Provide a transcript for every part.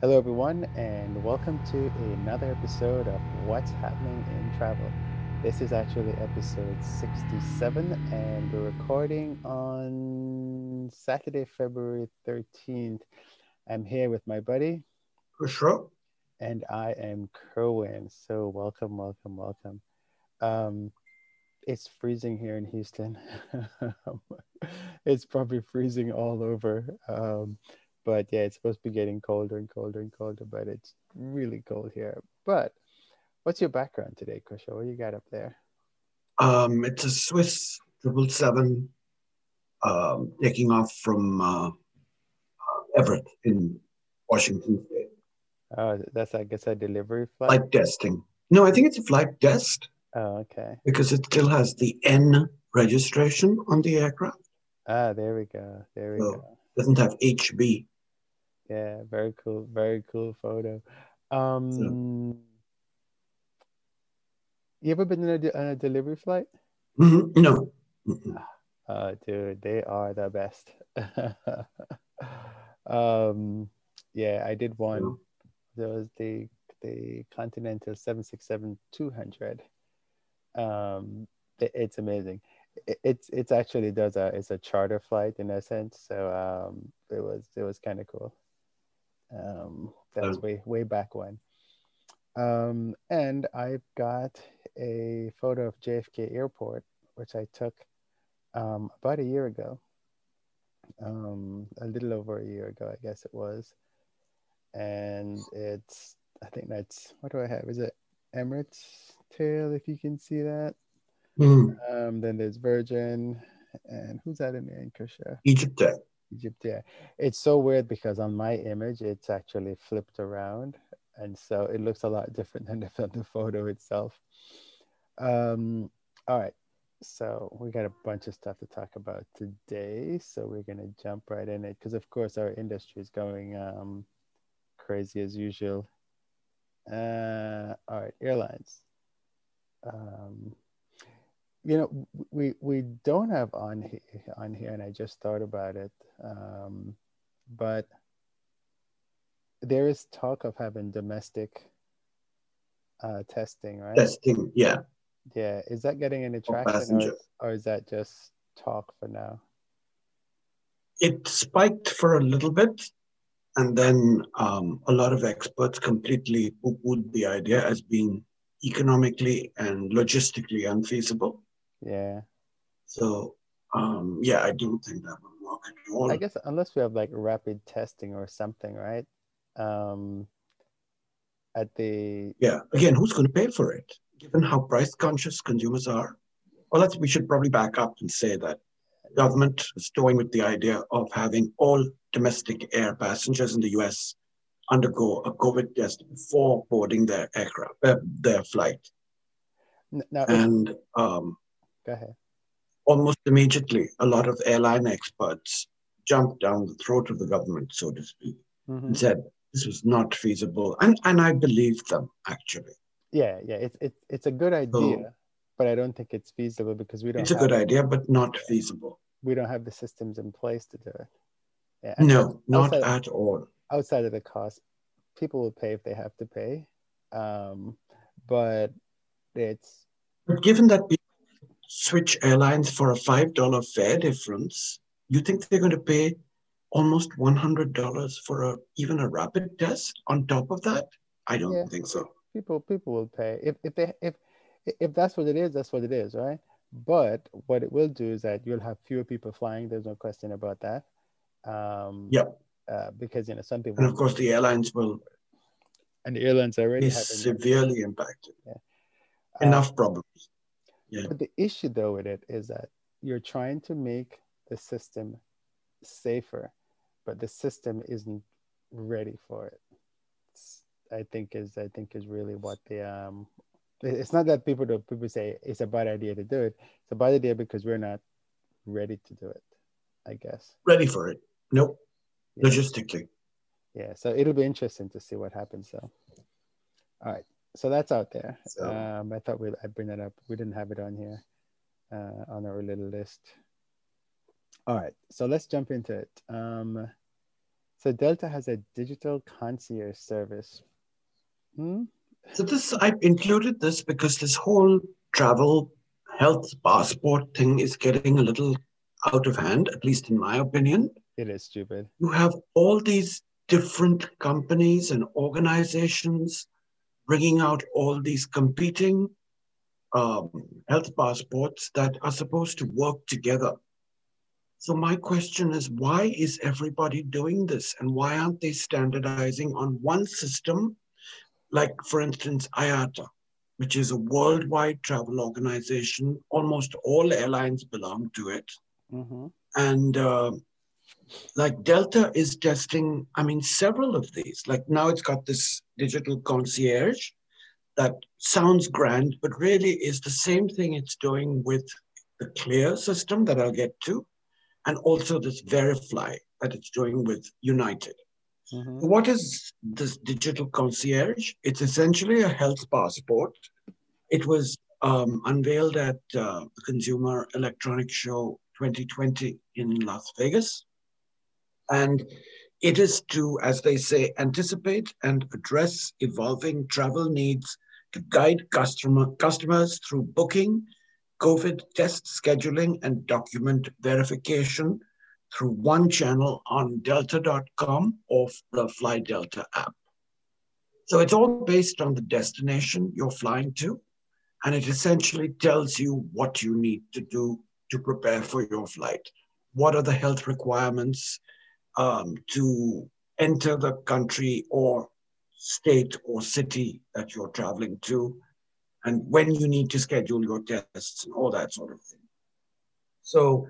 Hello, everyone, and welcome to another episode of What's Happening in Travel. This is actually episode 67, and we're recording on Saturday, February 13th. I'm here with my buddy, Kushro. and I am Kerwin. So, welcome, welcome, welcome. Um, it's freezing here in Houston. it's probably freezing all over. Um, but yeah, it's supposed to be getting colder and colder and colder, but it's really cold here. But what's your background today, Kusho? What you got up there? Um, it's a Swiss triple seven um, taking off from uh, uh, Everett in Washington State. Oh, that's I guess a delivery flight. Flight testing. No, I think it's a flight test Oh, okay. because it still has the N registration on the aircraft. Ah, there we go. There we Oh. go. doesn't have HB. Yeah, very cool. Very cool photo. Um, you ever been in a, de- a delivery flight? Mhm. No. Mhm. Uh, dude, they are the best. um, yeah, I did one. There was the the Continental 767-200. Um, it- it's amazing. It, it's it's actually does a it's a charter flight in a sense. So um, it was it was kind of cool. Um, that was way way back when. Um, and I've got a photo of JFK Airport, which I took um, about a year ago, um, a little over a year ago, I guess it was. And it's, I think that's, what do I have? Is it Emirates tail, if you can see that? Mhm. Um, then there's Virgin, and who's that in there in Kusha? Egypt. Egypt, yeah. It's so weird because on my image, it's actually flipped around. And so it looks a lot different than the, the photo itself. Um, all right. So we got a bunch of stuff to talk about today. So we're going to jump right in it because, of course, our industry is going um, crazy as usual. Uh, all right. Airlines. Um, you know we we don't have on here on here and i just thought about it um, but there is talk of having domestic uh, testing right Testing. Yeah. yeah is that getting any traction or, or is that just talk for now it spiked for a little bit, and then um, a lot of experts completely poo-pooed the idea as being economically and logistically unfeasible. Yeah. So, um, yeah, I don't think that would work at i guess unless we have like rapid testing or something right? Um at the yeah, again, who's going to pay for it? Given how price conscious consumers are, well, let's, we should probably back up and say that government is toying with the idea of having all domestic air passengers in the U.S. undergo a COVID test before boarding their aircraft, uh, their flight, now and um, go ahead almost immediately, a lot of airline experts jumped down the throat of the government, so to speak, Mhm. and said this was not feasible, and and I believed them actually. yeah yeah it's it's it's a good idea but i don't think it's feasible because we don't It's a have, good idea, but not feasible. we don't have the systems in place to do it yeah No, not outside, at all. outside of the cost people will pay if they have to pay um but it's But given that switch airlines for a five dollar fare difference, you think they're going to pay almost one hundred dollars for a even a rapid test on top of that? I don't Yeah. think so. people people will pay if if they if if that's what it is that's what it is right but what it will do is that you'll have fewer people flying there's no question about that um Yep. uh, because you know some people And of course, the airlines will and the airlines already have severely impacted. Uh, Enough problems. Yeah. But the issue though with it is that you're trying to make the system safer, but the system isn't ready for it. It's, I think is I think is really what the um it's not that people do people say it's a bad idea to do it. It's a bad idea because we're not ready to do it, I guess. Ready for it? Nope. Yeah. Logistically. Yeah, so it'll be interesting to see what happens though. All right. So that's out there. So- Um, I thought we'd I'd bring that up. We didn't have it on here uh, on our little list. All right, so let's jump into it. Um, So Delta has a digital concierge service. Hmm? So this I included this because this whole travel health passport thing is getting a little out of hand, at least in my opinion. It is stupid. You have all these different companies and organizations bringing out all these competing um, health passports that are supposed to work together. So my question is, why is everybody doing this? And why aren't they standardizing on one system? Like, for instance, IATA, which is a worldwide travel organization. Almost all airlines belong to it. Mm-hmm. And uh, like Delta is testing, I mean, several of these. Like now it's got this digital concierge that sounds grand, but really is the same thing it's doing with the Clear system that I'll get to, and also this Verify that it's doing with United. Mm-hmm. What is this digital concierge? It's essentially a health passport. It was um, unveiled at uh, the Consumer Electronics Show 2020 in Las Vegas. And it is to, as they say, anticipate and address evolving travel needs to guide customer, customers through booking, COVID test scheduling, and document verification through one channel on delta.com or the Fly Delta app. So it's all based on the destination you're flying to, and it essentially tells you what you need to do to prepare for your flight. What are the health requirements um, to enter the country or state or city that you're traveling to, and when you need to schedule your tests and all that sort of thing. So,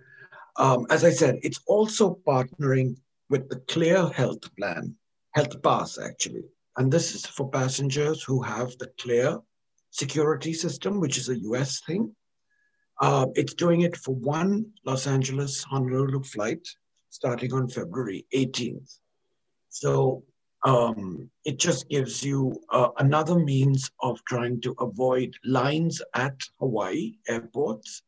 um, as I said, it's also partnering with the Clear Health Plan, Health Pass actually. And this is for passengers who have the Clear security system, which is a US thing. Uh, it's doing it for one Los Angeles Honolulu flight starting on February 18th. So um, it just gives you uh, another means of trying to avoid lines at Hawaii airports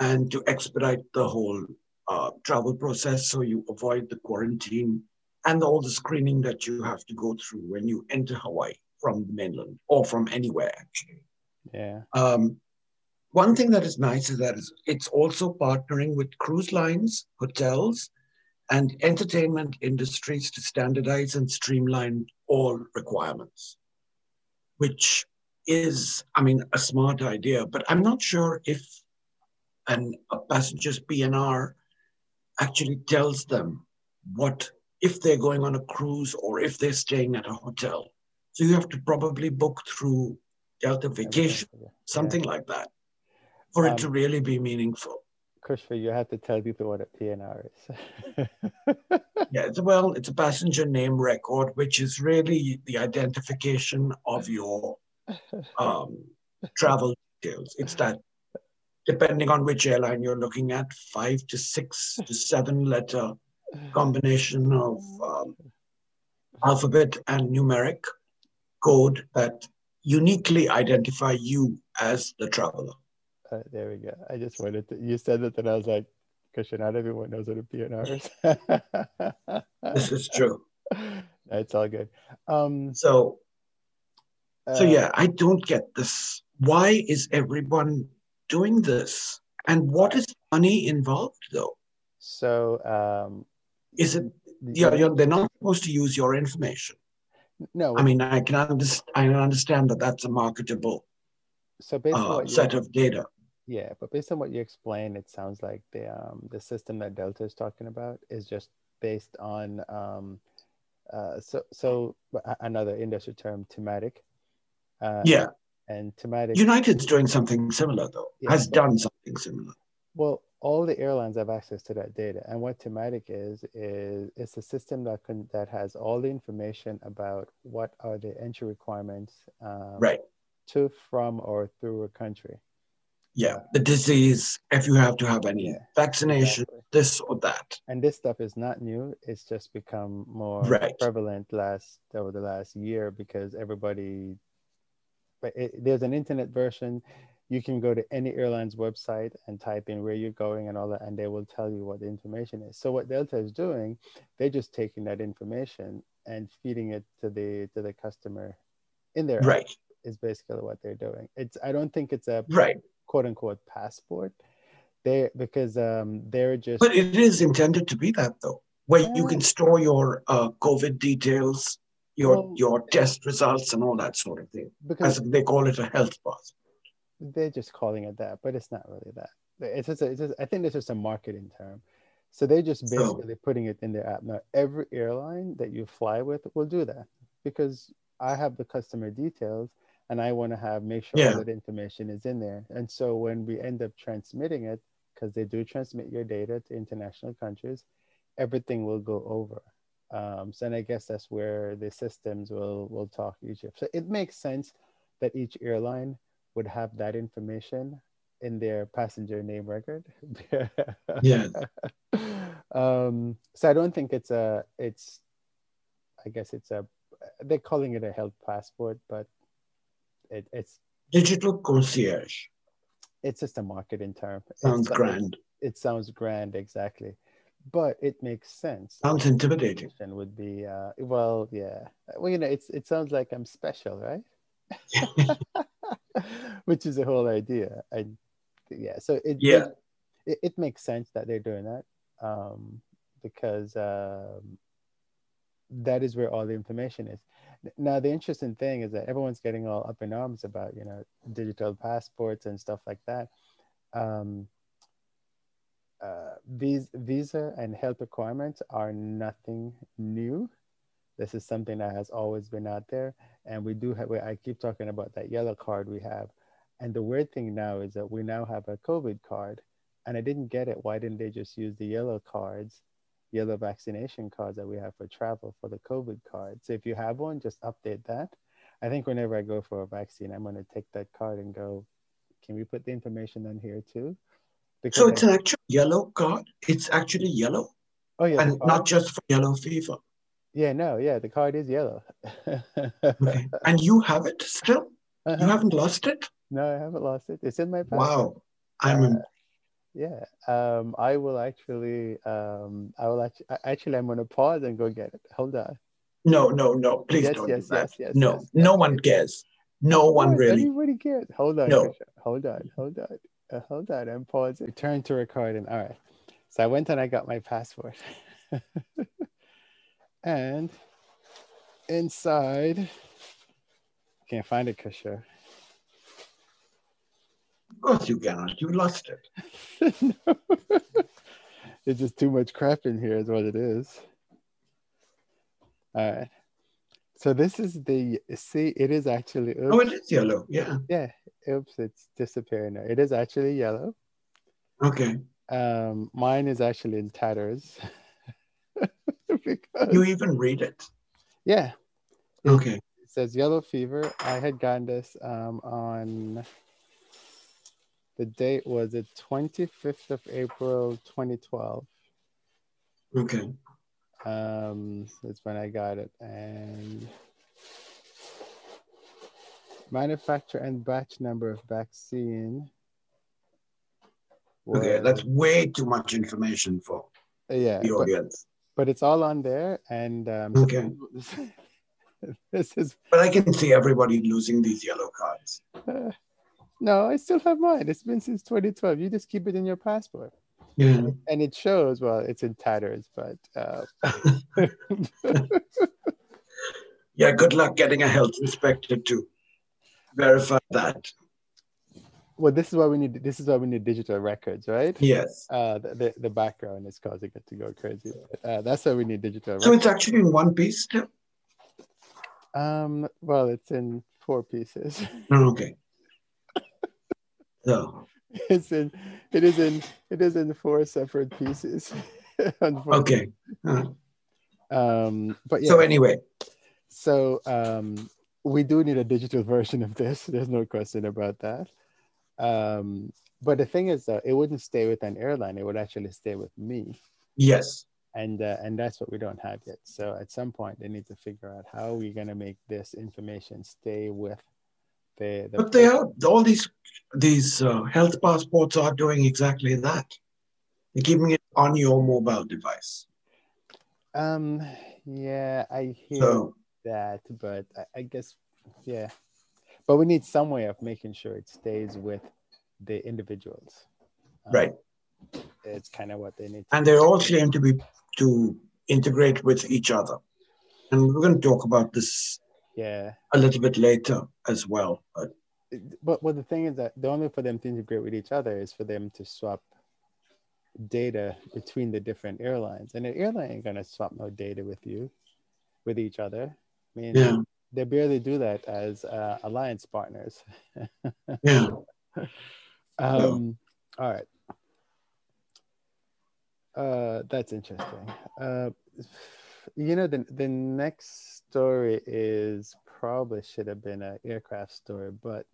and to expedite the whole uh, travel process so you avoid the quarantine and all the screening that you have to go through when you enter Hawaii from the mainland or from anywhere, actually. Yeah. Um, one thing that is nice is that it's also partnering with cruise lines, hotels, and entertainment industries to standardize and streamline all requirements, which is, I mean, a smart idea, but I'm not sure if an, a passenger's PNR actually tells them what, if they're going on a cruise or if they're staying at a hotel. So you have to probably book through Delta Vacation, something like that, for um, it to really be meaningful. Christopher, you have to tell people what a PNR is. yeah, it's, well, it's a passenger name record, which is really the identification of your um, travel details. It's that, depending on which airline you're looking at, five to six to seven letter combination of um, alphabet and numeric code that uniquely identify you as the traveler. Uh, there we go. I just wanted to, you said that, and I was like, Christian, not everyone knows what a PNR is. this is true. It's all good. Um, so, so uh, yeah, I don't get this. Why is everyone doing this? And what is money involved, though? So, um, is it? Yeah, they're not supposed to use your information. No, I mean I can understand. I understand that that's a marketable so basically uh, set of data. Yeah, but based on what you explained, it sounds like the um, the system that Delta is talking about is just based on um, uh, so so another industry term, Timatic. Uh, yeah. And Timatic. United's doing something similar though. Yeah, has done something similar. Well, all the airlines have access to that data, and what Timatic is is it's a system that can that has all the information about what are the entry requirements. Um, right. To, from, or through a country yeah the disease if you have to have any yeah, vaccination exactly. this or that and this stuff is not new it's just become more right. prevalent last over the last year because everybody but it, there's an internet version you can go to any airline's website and type in where you're going and all that, and they will tell you what the information is. So what Delta is doing, they're just taking that information and feeding it to the to the customer in their right is basically what they're doing. It's I don't think it's a right quote unquote passport. They because um they're just But it is intended to be that though, where yeah. you can store your uh, COVID details, your well, your test results and all that sort of thing. Because As they call it a health passport. They're just calling it that, but it's not really that. It's just, a, it's just I think it's just a marketing term. So they're just basically so, putting it in their app. Now every airline that you fly with will do that because I have the customer details and I want to have make sure yeah. all that information is in there. And so when we end up transmitting it, because they do transmit your data to international countries, everything will go over. Um, so and I guess that's where the systems will will talk to Egypt. So it makes sense that each airline would have that information in their passenger name record. yeah. um, so I don't think it's a it's I guess it's a they're calling it a health passport, but it, it's digital concierge. It's just a marketing term. Sounds grand. It, it, sounds grand, exactly, but it makes sense. Sounds intimidating. And would be uh, well, yeah. Well, you know, it's it sounds like I'm special, right? Which is the whole idea. I, yeah. So it yeah. It, it makes sense that they're doing that um, because um, that is where all the information is. Now, the interesting thing is that everyone's getting all up in arms about, you know, digital passports and stuff like that. Um, uh, these visa and health requirements are nothing new. This is something that has always been out there, and we do have. I keep talking about that yellow card we have, and the weird thing now is that we now have a COVID card, and I didn't get it. Why didn't they just use the yellow cards yellow vaccination cards that we have for travel for the COVID card. So if you have one, just update that. I think whenever I go for a vaccine, I'm going to take that card and go, can we put the information on here too? Because so it's I, an actual yellow card. It's actually yellow. Oh yeah, and not just for yellow fever. Yeah, no, yeah, the card is yellow. okay. And you have it still? Uh-huh. You haven't lost it? No, I haven't lost it. It's in my passport. Wow. I'm uh, yeah um i will actually um i will actually actually i'm going to pause and go get it. Hold on. No no no please yes, don't yes, do yes, yes no yes, no one cares. No one really everybody cares. Hold on no. hold on hold on. Uh, hold on i'm pausing. Return to recording. All right. So i went and i got my passport and inside can't find it Kishore of course you cannot. You lost it. no. It's just too much crap in here, is what it is. All right. So this is the see. It is actually. Oops. Oh, it is yellow. Yeah. Yeah. Oops, it's disappearing now. It is actually yellow. Okay. Um, mine is actually in tatters. because... You even read it. Yeah. It, okay. It says yellow fever. I had gotten this um, on the date was the 25th of April, 2012. Okay. Um, that's when I got it. And manufacturer and batch number of vaccine. Was, okay, that's way too much information for yeah, the audience. But, but it's all on there. And um, okay. this is. But I can see everybody losing these yellow cards. No, I still have mine. It's been since 2012. You just keep it in your passport. Yeah. And it shows, well, it's in tatters, but. Uh... yeah, good luck getting a health inspector to verify that. Well, this is why we need. This is why we need digital records, right? Yes. Uh, the, the, the background is causing it to go crazy. Uh, that's why we need digital. So records. it's actually in one piece still. Um. Well, it's in four pieces. Oh, okay. No. It's in it is in it is in four separate pieces. okay. Uh, um but yeah. So anyway. So um we do need a digital version of this. There's no question about that. Um but the thing is though, it wouldn't stay with an airline, it would actually stay with me. Yes. And uh, and that's what we don't have yet. So at some point they need to figure out how we're gonna make this information stay with They, But they are all these these uh, health passports are doing exactly that. They're keeping it on your mobile device. Um, yeah, I hear So that, but I, I guess, yeah. But we need some way of making sure it stays with the individuals. Um, right, It's kind of what they need. To, and they all claim to be to integrate with each other. And we're going to talk about this yeah. a little bit later as well. But But well, the thing is that the only for them to integrate with each other is for them to swap data between the different airlines, and the airline ain't gonna swap no data with you, with each other. I mean, yeah, they barely do that as uh, alliance partners. yeah. um, all right. Uh, that's interesting. Uh, you know, the, the next story is probably should have been an aircraft story, but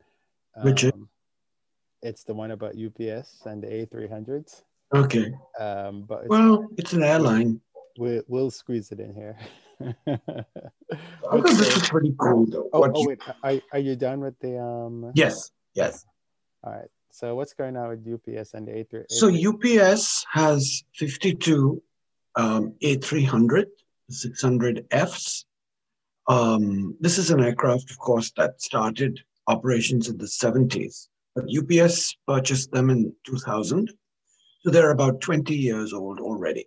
um, Which is? it's the one about UPS and the A300s. Okay. Um, but it's, Well, it's an airline. we'll, we'll squeeze it in here. I thought this is pretty cool, though. oh, oh you- wait, are, are you done with the um? yes, yes. All right. So what's going on with UPS and the A3? So UPS has 52 um, A300, 600Fs. Um, this is an aircraft, of course, that started operations in the 70s, but UPS purchased them in 2000. So they're about 20 years old already.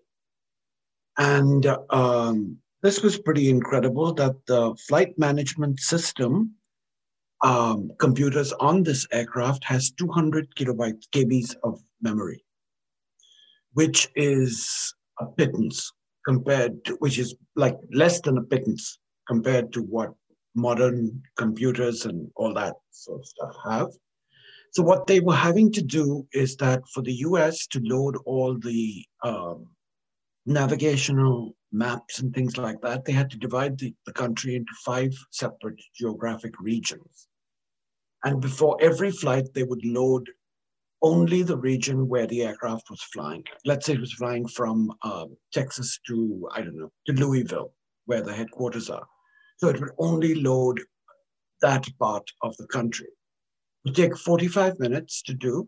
And um, this was pretty incredible that the flight management system um, computers on this aircraft has 200 kilobytes kbs of memory, which is a pittance compared to, which is like less than a pittance compared to what modern computers and all that sort of stuff have. So what they were having to do is that for the US to load all the um, navigational maps and things like that, they had to divide the, the country into five separate geographic regions. And before every flight, they would load only the region where the aircraft was flying. Let's say it was flying from um, Texas to, I don't know, to Louisville, where the headquarters are. So it would only load that part of the country. It take 45 minutes to do,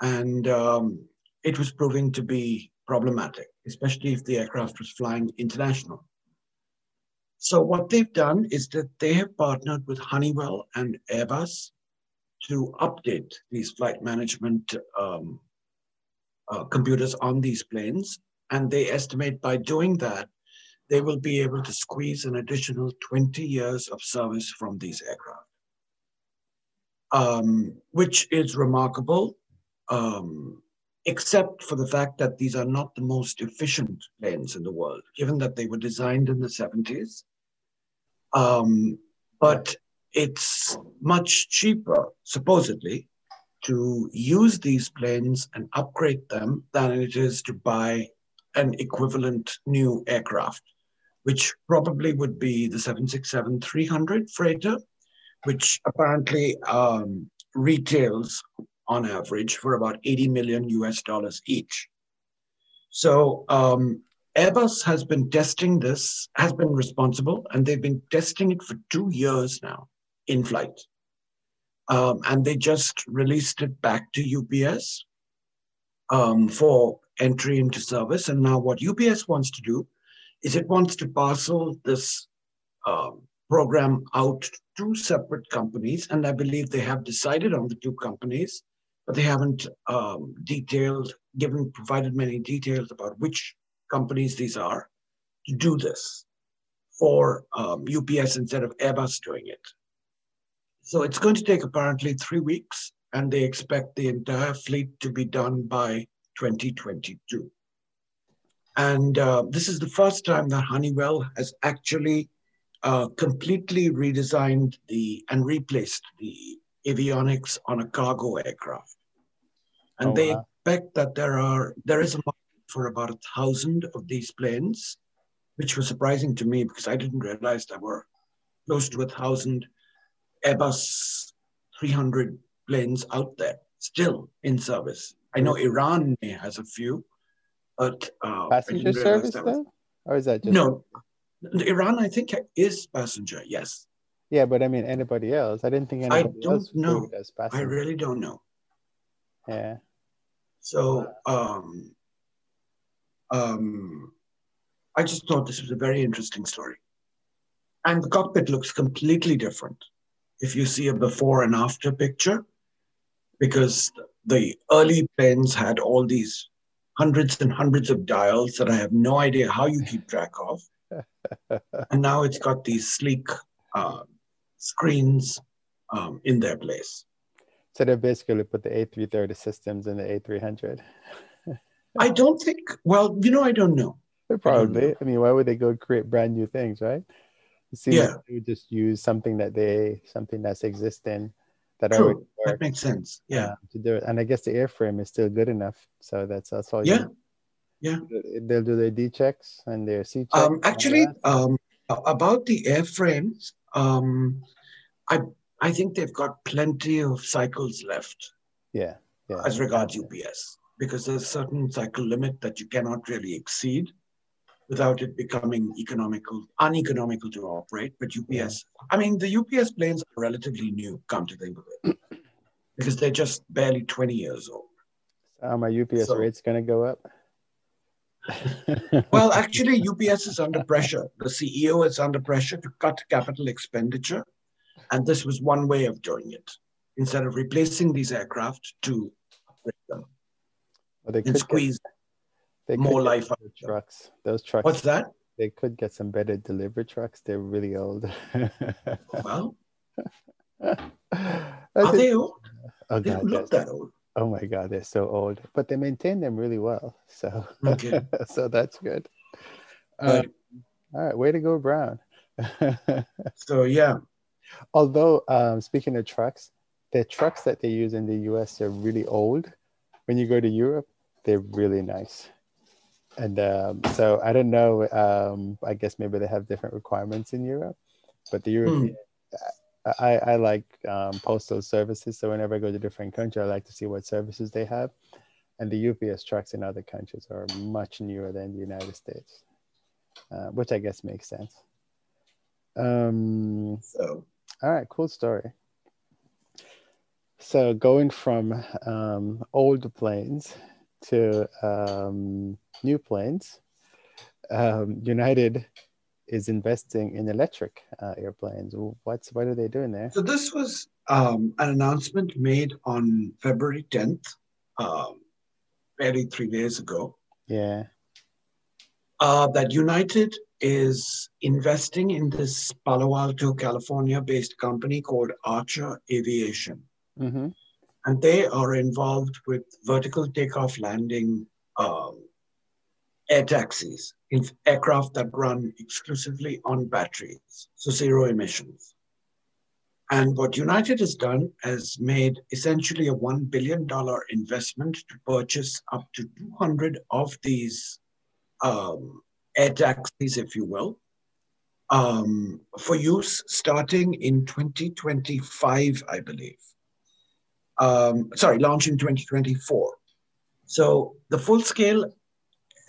and um, it was proving to be problematic, especially if the aircraft was flying international. So what they've done is that they have partnered with Honeywell and Airbus to update these flight management um, uh, computers on these planes. And they estimate by doing that, they will be able to squeeze an additional 20 years of service from these aircraft, um, which is remarkable, um, except for the fact that these are not the most efficient planes in the world, given that they were designed in the 70s. Um, but it's much cheaper, supposedly, to use these planes and upgrade them than it is to buy an equivalent new aircraft, which probably would be the 767 300 freighter, which apparently um, retails on average for about 80 million US dollars each. So um, Airbus has been testing this, has been responsible, and they've been testing it for two years now in flight. Um, and they just released it back to UPS um, for entry into service. And now, what UPS wants to do is it wants to parcel this um, program out to two separate companies. And I believe they have decided on the two companies, but they haven't um, detailed, given, provided many details about which companies these are to do this for um, UPS instead of Airbus doing it. So it's going to take apparently three weeks, and they expect the entire fleet to be done by 2022. And uh, this is the first time that Honeywell has actually uh, completely redesigned the and replaced the avionics on a cargo aircraft. And Oh, they wow. expect that there are there is a market for about a thousand of these planes, which was surprising to me because I didn't realize there were close to a thousand Airbus 300 planes out there still in service. I know Iran may has a few, but uh, Passenger service there was- or is that just No, Iran I think is passenger. Yes, Yeah, but I mean anybody else. I didn't think I anybody don't else know. as I really don't know. Yeah. So um, um, I just thought this was a very interesting story. And the cockpit looks completely different if you see a before and after picture, because the early planes had all these hundreds and hundreds of dials that I have no idea how you keep track of. and now it's got these sleek uh, screens um, in their place. So they basically put the A330 systems in the A300. I don't think, well, you know, I don't know. Probably. I mean, why would they go create brand new things, right? It seems Yeah. like they would just use something that they something that's existing that True. already That makes sense. Yeah. to do it. And I guess the airframe is still good enough. So that's that's all. you Yeah. Yeah. They'll do their D checks and their C checks. Um, actually, um, about the airframes, um, I I think they've got plenty of cycles left yeah, yeah. as regards UPS because there's a certain cycle limit that you cannot really exceed without it becoming economical, uneconomical to operate. But UPS, I mean, the UPS planes are relatively new, come to think of it, because they're just barely 20 years old. Are my UPS So- rates gonna go up? Well, actually, UPS is under pressure. The CEO is under pressure to cut capital expenditure. And this was one way of doing it. Instead of replacing these aircraft to upgrade them Well, they and could get, squeeze they more life out trucks. Those trucks. What's that? They could get some better delivery trucks. They're really old. Well, are they old? oh They god, look that old. oh my god, they're so old, but they maintain them really well. So, Okay. so that's good. Uh, Right. all right, way to go, Brown. So, yeah. Although, um, speaking of trucks, the trucks that they use in the US are really old. When you go to Europe, they're really nice. And um, so I don't know. Um, I guess maybe they have different requirements in Europe, but the European, I, I like um, postal services. So whenever I go to different countries, I like to see what services they have. And the UPS trucks in other countries are much newer than the United States, uh, which I guess makes sense. Um, So, all right, cool story. So going from um, old planes to um, new planes, um, United is investing in electric uh, airplanes. What's what are they doing there? so this was um, an announcement made on February 10th, um, barely three days ago. Yeah, uh, that United is investing in this Palo Alto, California based company called Archer Aviation. hmm And they are involved with vertical takeoff landing um, air taxis in aircraft that run exclusively on batteries, so zero emissions. And what United has done has made essentially a $1 billion investment to purchase up to 200 of these um, air taxis, if you will, um, for use starting in 2025, I believe. Um, sorry, launch in 2024. So the full scale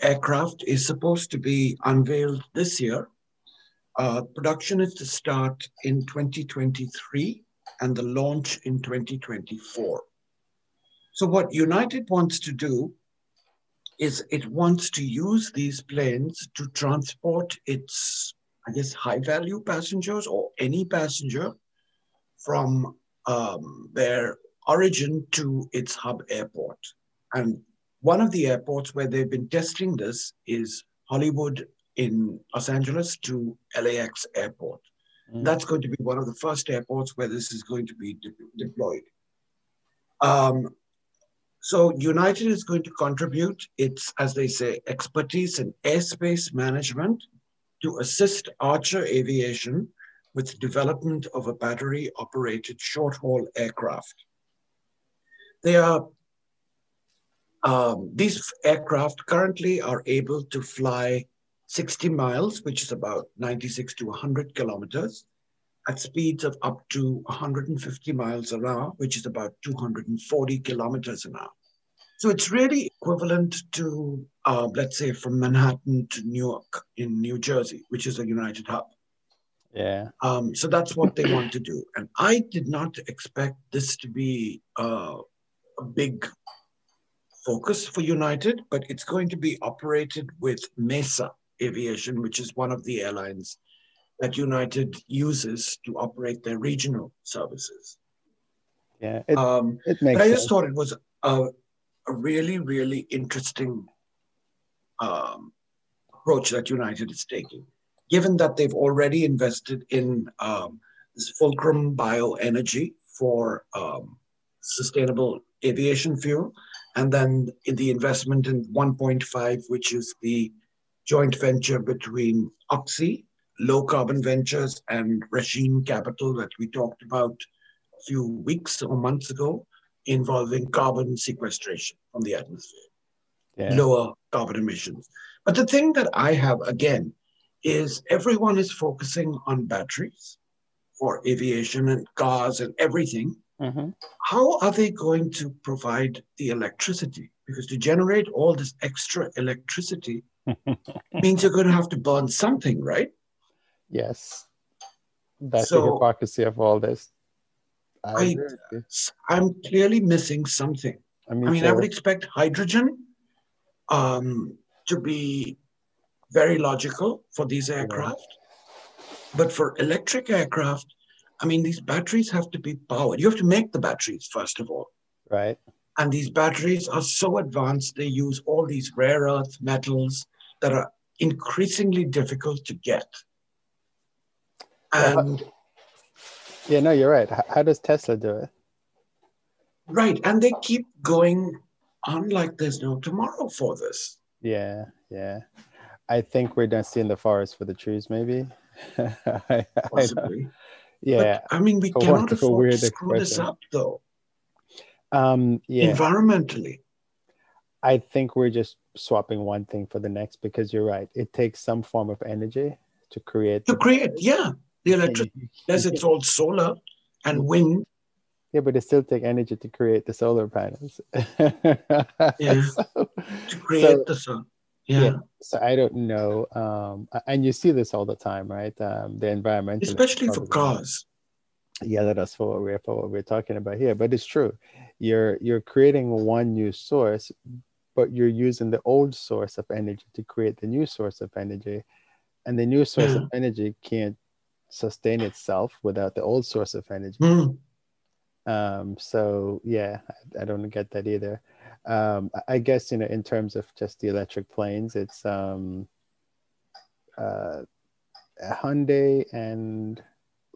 aircraft is supposed to be unveiled this year. Uh, production is to start in 2023 and the launch in 2024. So, what United wants to do is it wants to use these planes to transport its, I guess, high value passengers or any passenger from um, their origin to its hub airport. And one of the airports where they've been testing this is Hollywood in Los Angeles to LAX airport. Mm. That's going to be one of the first airports where this is going to be de- deployed. Um, so United is going to contribute its, as they say, expertise in airspace management to assist Archer Aviation with development of a battery operated short haul aircraft. They are, um, these aircraft currently are able to fly 60 miles, which is about 96 to 100 kilometers, at speeds of up to 150 miles an hour, which is about 240 kilometers an hour. So it's really equivalent to, uh, let's say, from Manhattan to Newark in New Jersey, which is a United hub. Yeah. Um, so that's what they want to do. And I did not expect this to be uh, a big focus for United, but it's going to be operated with Mesa Aviation, which is one of the airlines that United uses to operate their regional services. Yeah, it, Um, it makes but I sense. just thought it was a, a really, really interesting um, approach that United is taking, given that they've already invested in um, this Fulcrum Bioenergy for um, sustainable aviation fuel, and then in the investment in 1.5, which is the joint venture between Oxy, Low Carbon Ventures, and Rusheen Capital that we talked about a few weeks or months ago, involving carbon sequestration from the atmosphere Yeah. lower carbon emissions. But the thing that I have again is everyone is focusing on batteries for aviation and cars and everything. Mhm. How are they going to provide the electricity? Because to generate all this extra electricity means you're going to have to burn something, right? Yes. That's So- the hypocrisy of all this. I, I- agree with you. S- I'm clearly missing something. I mean, I mean, I would expect hydrogen um, to be very logical for these aircraft. But for electric aircraft, I mean, these batteries have to be powered. You have to make the batteries, first of all. right. And these batteries are so advanced, they use all these rare earth metals that are increasingly difficult to get. And Yeah, no, you're right. How does Tesla do it? right, and they keep going on like there's no tomorrow for this. Yeah, yeah. I think we're done seeing the forest for the trees, maybe. I- I Possibly. Yeah. But, I mean, we cannot want of a afford to screw this up, though, Um, yeah. environmentally. I think we're just swapping one thing for the next because you're right. It takes some form of energy to create. To the- create, yeah, the electricity. You- Yes, it's all solar and wind. Yeah, but it still take energy to create the solar panels. Yeah. So, to create the sun. Yeah. yeah. so I don't know. Um, and you see this all the time, right? Um, the environmental, Especially for cars. Yeah, that's for what we're for what we're talking about here, but it's true. You're you're creating one new source, but you're using the old source of energy to create the new source of energy, and the new source Yeah. of energy can't sustain itself without the old source of energy. Hmm. Um, so yeah, I, I don't get that either. Um, I- guess you know, in terms of just the electric planes, it's um, uh, Hyundai and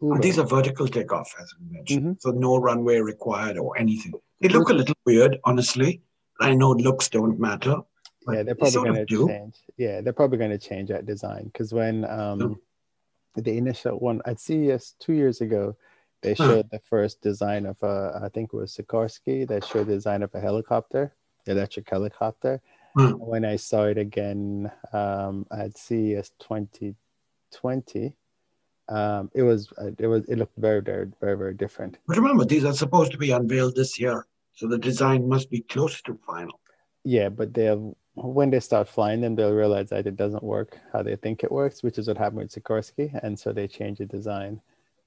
Uber. These are vertical takeoff, as we mentioned. Mm-hmm. So no runway required or anything. They look a little weird, honestly. I know looks don't matter. yeah, they're probably going to change. Yeah, they're probably going to change that design because when um, the initial one at CES two years ago, they Huh. showed the first design of a, I think it was Sikorsky that showed the design of a helicopter, electric helicopter. Hmm. When I saw it again um, at CES 2020, um, it was uh, it was it looked very very very very different. But remember, these are supposed to be unveiled this year. So the design must be close to final. Yeah, but they'll when they start flying them, they'll realize that it doesn't work how they think it works, which is what happened with Sikorsky, and so they change the design,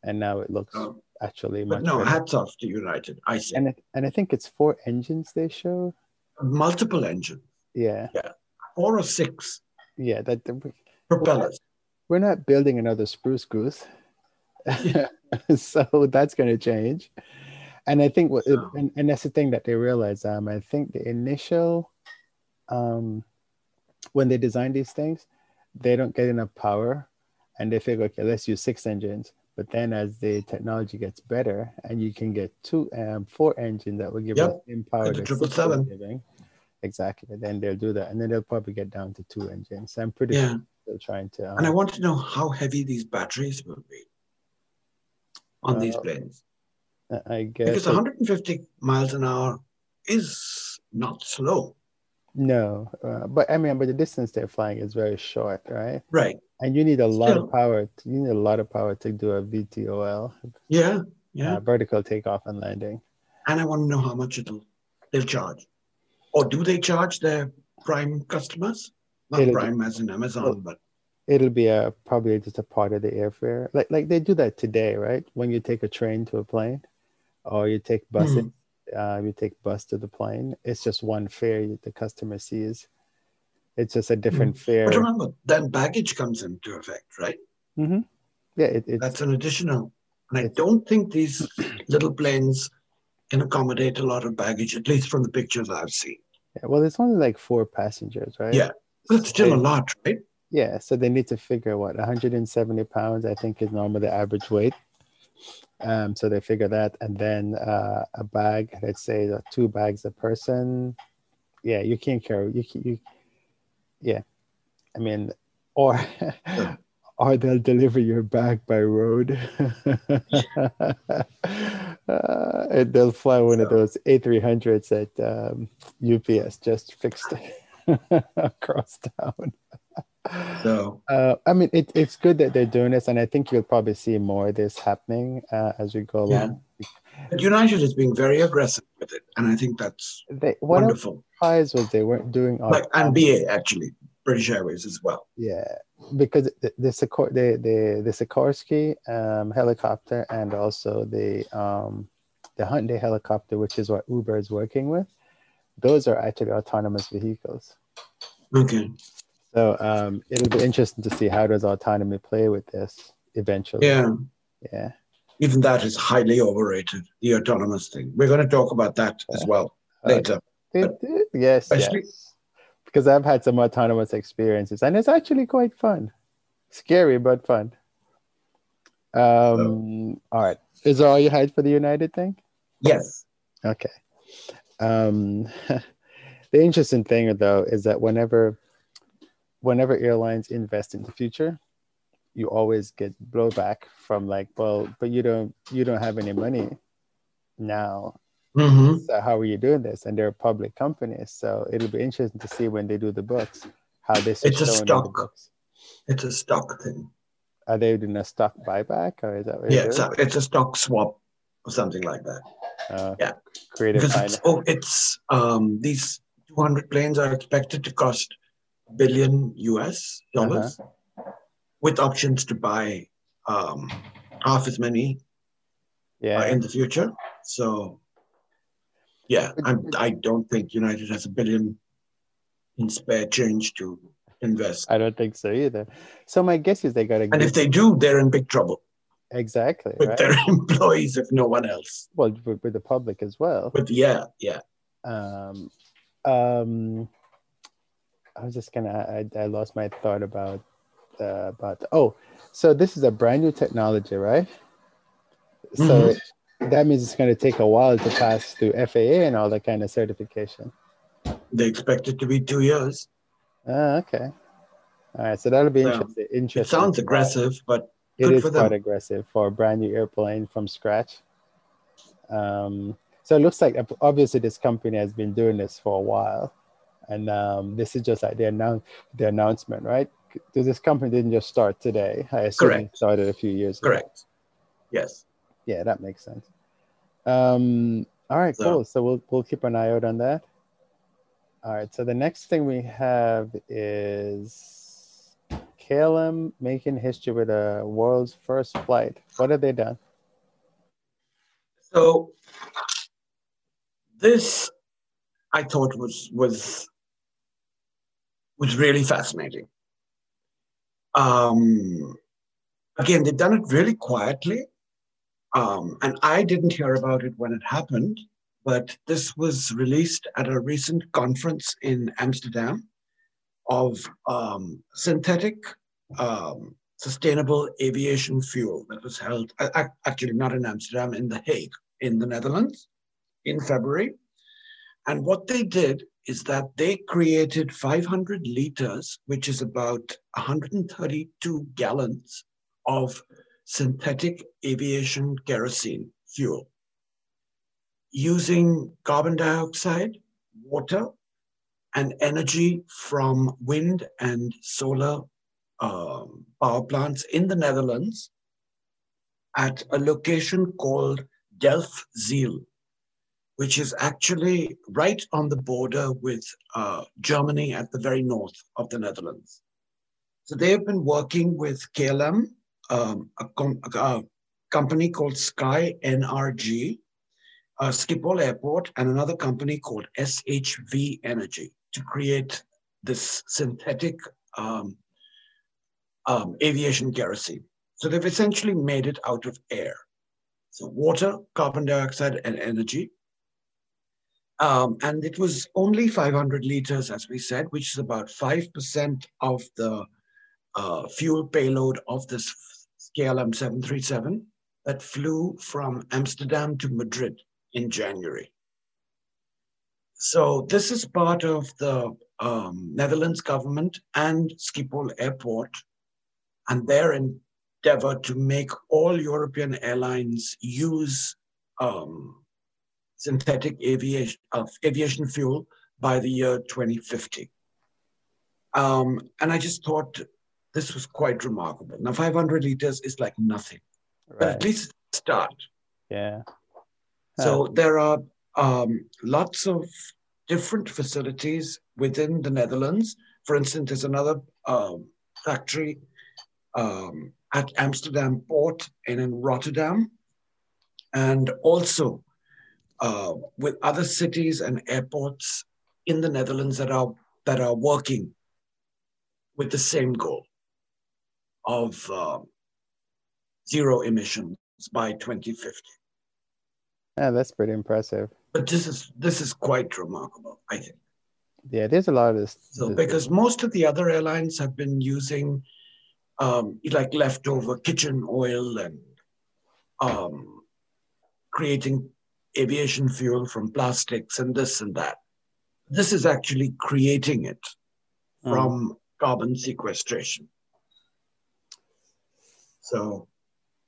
and now it looks Oh. actually But much no, better. hats off to United. I say And it, and I think it's four engines they show. Multiple engines, Yeah, Yeah. four or six yeah. That propellers. we're not building another spruce goose, so that's going to change. And I think what, and, and that's the thing that they realize. Um, I think the initial, um, when they design these things, they don't get enough power, and they figure, okay, let's use six engines. But then as the technology gets better, and you can get two, um, four engines that will give Yep, us the same power and the that six is 777. giving. Exactly. Then they'll do that, and then they'll probably get down to two engines. I'm pretty Yeah. sure they're trying to. Um, And I want to know how heavy these batteries will be on these Uh, planes. I guess Because 150 miles an hour is not slow. No, uh, but I mean, but the distance they're flying is very short, right? Right. And you need a lot of power. To, you need a lot of power to do a VTOL, Yeah. Yeah. uh, vertical takeoff and landing. and I want to know how much it'll they'll charge. Or do they charge their prime customers? Not It'll- prime as in Amazon, but it'll be a probably just a part of the airfare. Like like they do that today, right? When you take a train to a plane, or you take buses, mm. Uh, you take bus to the plane. It's just one fare the customer sees. It's just a different mm. fare. But remember, then baggage comes into effect, right? Mm-hmm. Yeah, it, that's an additional. And I don't think these little planes can accommodate a lot of baggage, at least from the pictures I've seen. Yeah, well, it's only like four passengers, right? Yeah, that's still a lot, right? Yeah, so they need to figure what 170 pounds, I think, is normally the average weight. Um, so they figure that, and then uh, a bag, let's say the two bags a person. Yeah, you can't carry you. You, yeah, I mean, or or they'll deliver your bag by road. uh, and they'll fly one of those A300s at um, UPS just fixed across town. So, uh, I mean, it, it's good that they're doing this, and I think you'll probably see more of this happening uh, as we go yeah. along. But United is being very aggressive with it, and I think that's they, wonderful. Surprise was they weren't doing like and BA actually British Airways as well. Yeah, because the the, Sikor- the, the, the Sikorsky um, helicopter and also the um, the Hyundai helicopter, which is what Uber is working with, those are actually autonomous vehicles. Okay. So um, it'll be interesting to see how does autonomy play with this eventually. Yeah. Yeah. Even that is highly overrated. The autonomous thing. We're going to talk about that yeah. as well later. Uh, it, yes. Yes because I've had some autonomous experiences and it's actually quite fun. Scary, but fun. Um, oh. All right. Is that all you had for the United thing? Yes. Okay. Um, the interesting thing, though, is that whenever whenever airlines invest in the future, you always get blowback from like, well, but you don't you don't have any money now Mm-hmm. So how are you doing this? And they're public companies, so it'll be interesting to see when they do the books how this. It's a stock. It's a stock thing. Are they doing a stock buyback, or is that? yeah, it's a, it's a stock swap or something like that. Uh, yeah, creative. Because it's, oh, it's um, these 200 planes are expected to cost billion US dollars, uh-huh. with options to buy um, half as many. Yeah. Uh, in the future, so yeah, I'm, I don't think United has a billion in spare change to invest. I don't think so either. So my guess is they got to. And if they do, they're in big trouble. Exactly. With right? their employees, if no one else. Well, with, with the public as well. But yeah, yeah. Um, um, I was just gonna. I, I lost my thought about uh, about. Oh, so this is a brand new technology, right? So mm-hmm that means it's going to take a while to pass through FAA and all that kind of certification. They expect it to be two years. Ah, okay. All right, so that'll be so interesting. interesting. It sounds aggressive, but it is quite aggressive for a brand new airplane from scratch. Um, so it looks like obviously this company has been doing this for a while, and um, this is just like the announce the announcement, right? This company didn't just start today. I assume Correct. it started a few years Correct. ago. Correct. Yes. Yeah, that makes sense. Um, all right, so, cool. So we'll we'll keep an eye out on that. All right. So the next thing we have is KLM making history with a world's first flight. What have they done? So this I thought was was was really fascinating. Um, again, they've done it really quietly. Um, and I didn't hear about it when it happened, but this was released at a recent conference in Amsterdam of um, synthetic um, sustainable aviation fuel that was held, uh, actually not in Amsterdam, in The Hague, in the Netherlands, in February. And what they did is that they created 500 liters, which is about 132 gallons of synthetic aviation kerosene fuel. Using carbon dioxide, water, and energy from wind and solar um, power plants in the Netherlands at a location called Delfzijl, which is actually right on the border with uh, Germany at the very north of the Netherlands. So they have been working with KLM, um, a, com- a, company called Sky NRG, uh, Schiphol Airport, and another company called SHV Energy to create this synthetic um, um, aviation kerosene. So they've essentially made it out of air. So water, carbon dioxide, and energy. Um, and it was only 500 liters, as we said, which is about 5% of the uh, fuel payload of this KLM 737 that flew from Amsterdam to Madrid in January. So this is part of the um, Netherlands government and Schiphol Airport and their endeavor to make all European airlines use um, synthetic aviation, uh, aviation fuel by the year 2050. Um, and I just thought this was quite remarkable. Now, 500 liters is like nothing, right. but at least start. Yeah. So there are um, lots of different facilities within the Netherlands. For instance, there's another um, factory um, at Amsterdam Port and in Rotterdam, and also uh, with other cities and airports in the Netherlands that are that are working with the same goal of uh, zero emissions by 2050. Yeah, that's pretty impressive. But this is this is quite remarkable, I think. Yeah, there's a lot of this. So because most of the other airlines have been using um, like leftover kitchen oil and um, creating aviation fuel from plastics and this and that. This is actually creating it mm. from carbon sequestration. So,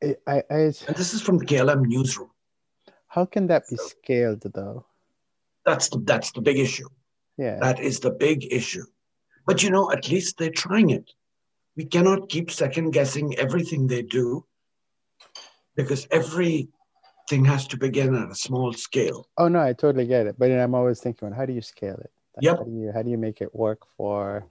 I, I, and this is from the KLM newsroom. How can that be so, scaled, though? That's the that's the big issue. Yeah, that is the big issue. But you know, at least they're trying it we cannot keep second guessing everything they do because everything has to begin at a small scale. Oh no, I totally get it. But I'm always thinking, how do you scale it? Yep. How do you how do you make it work for?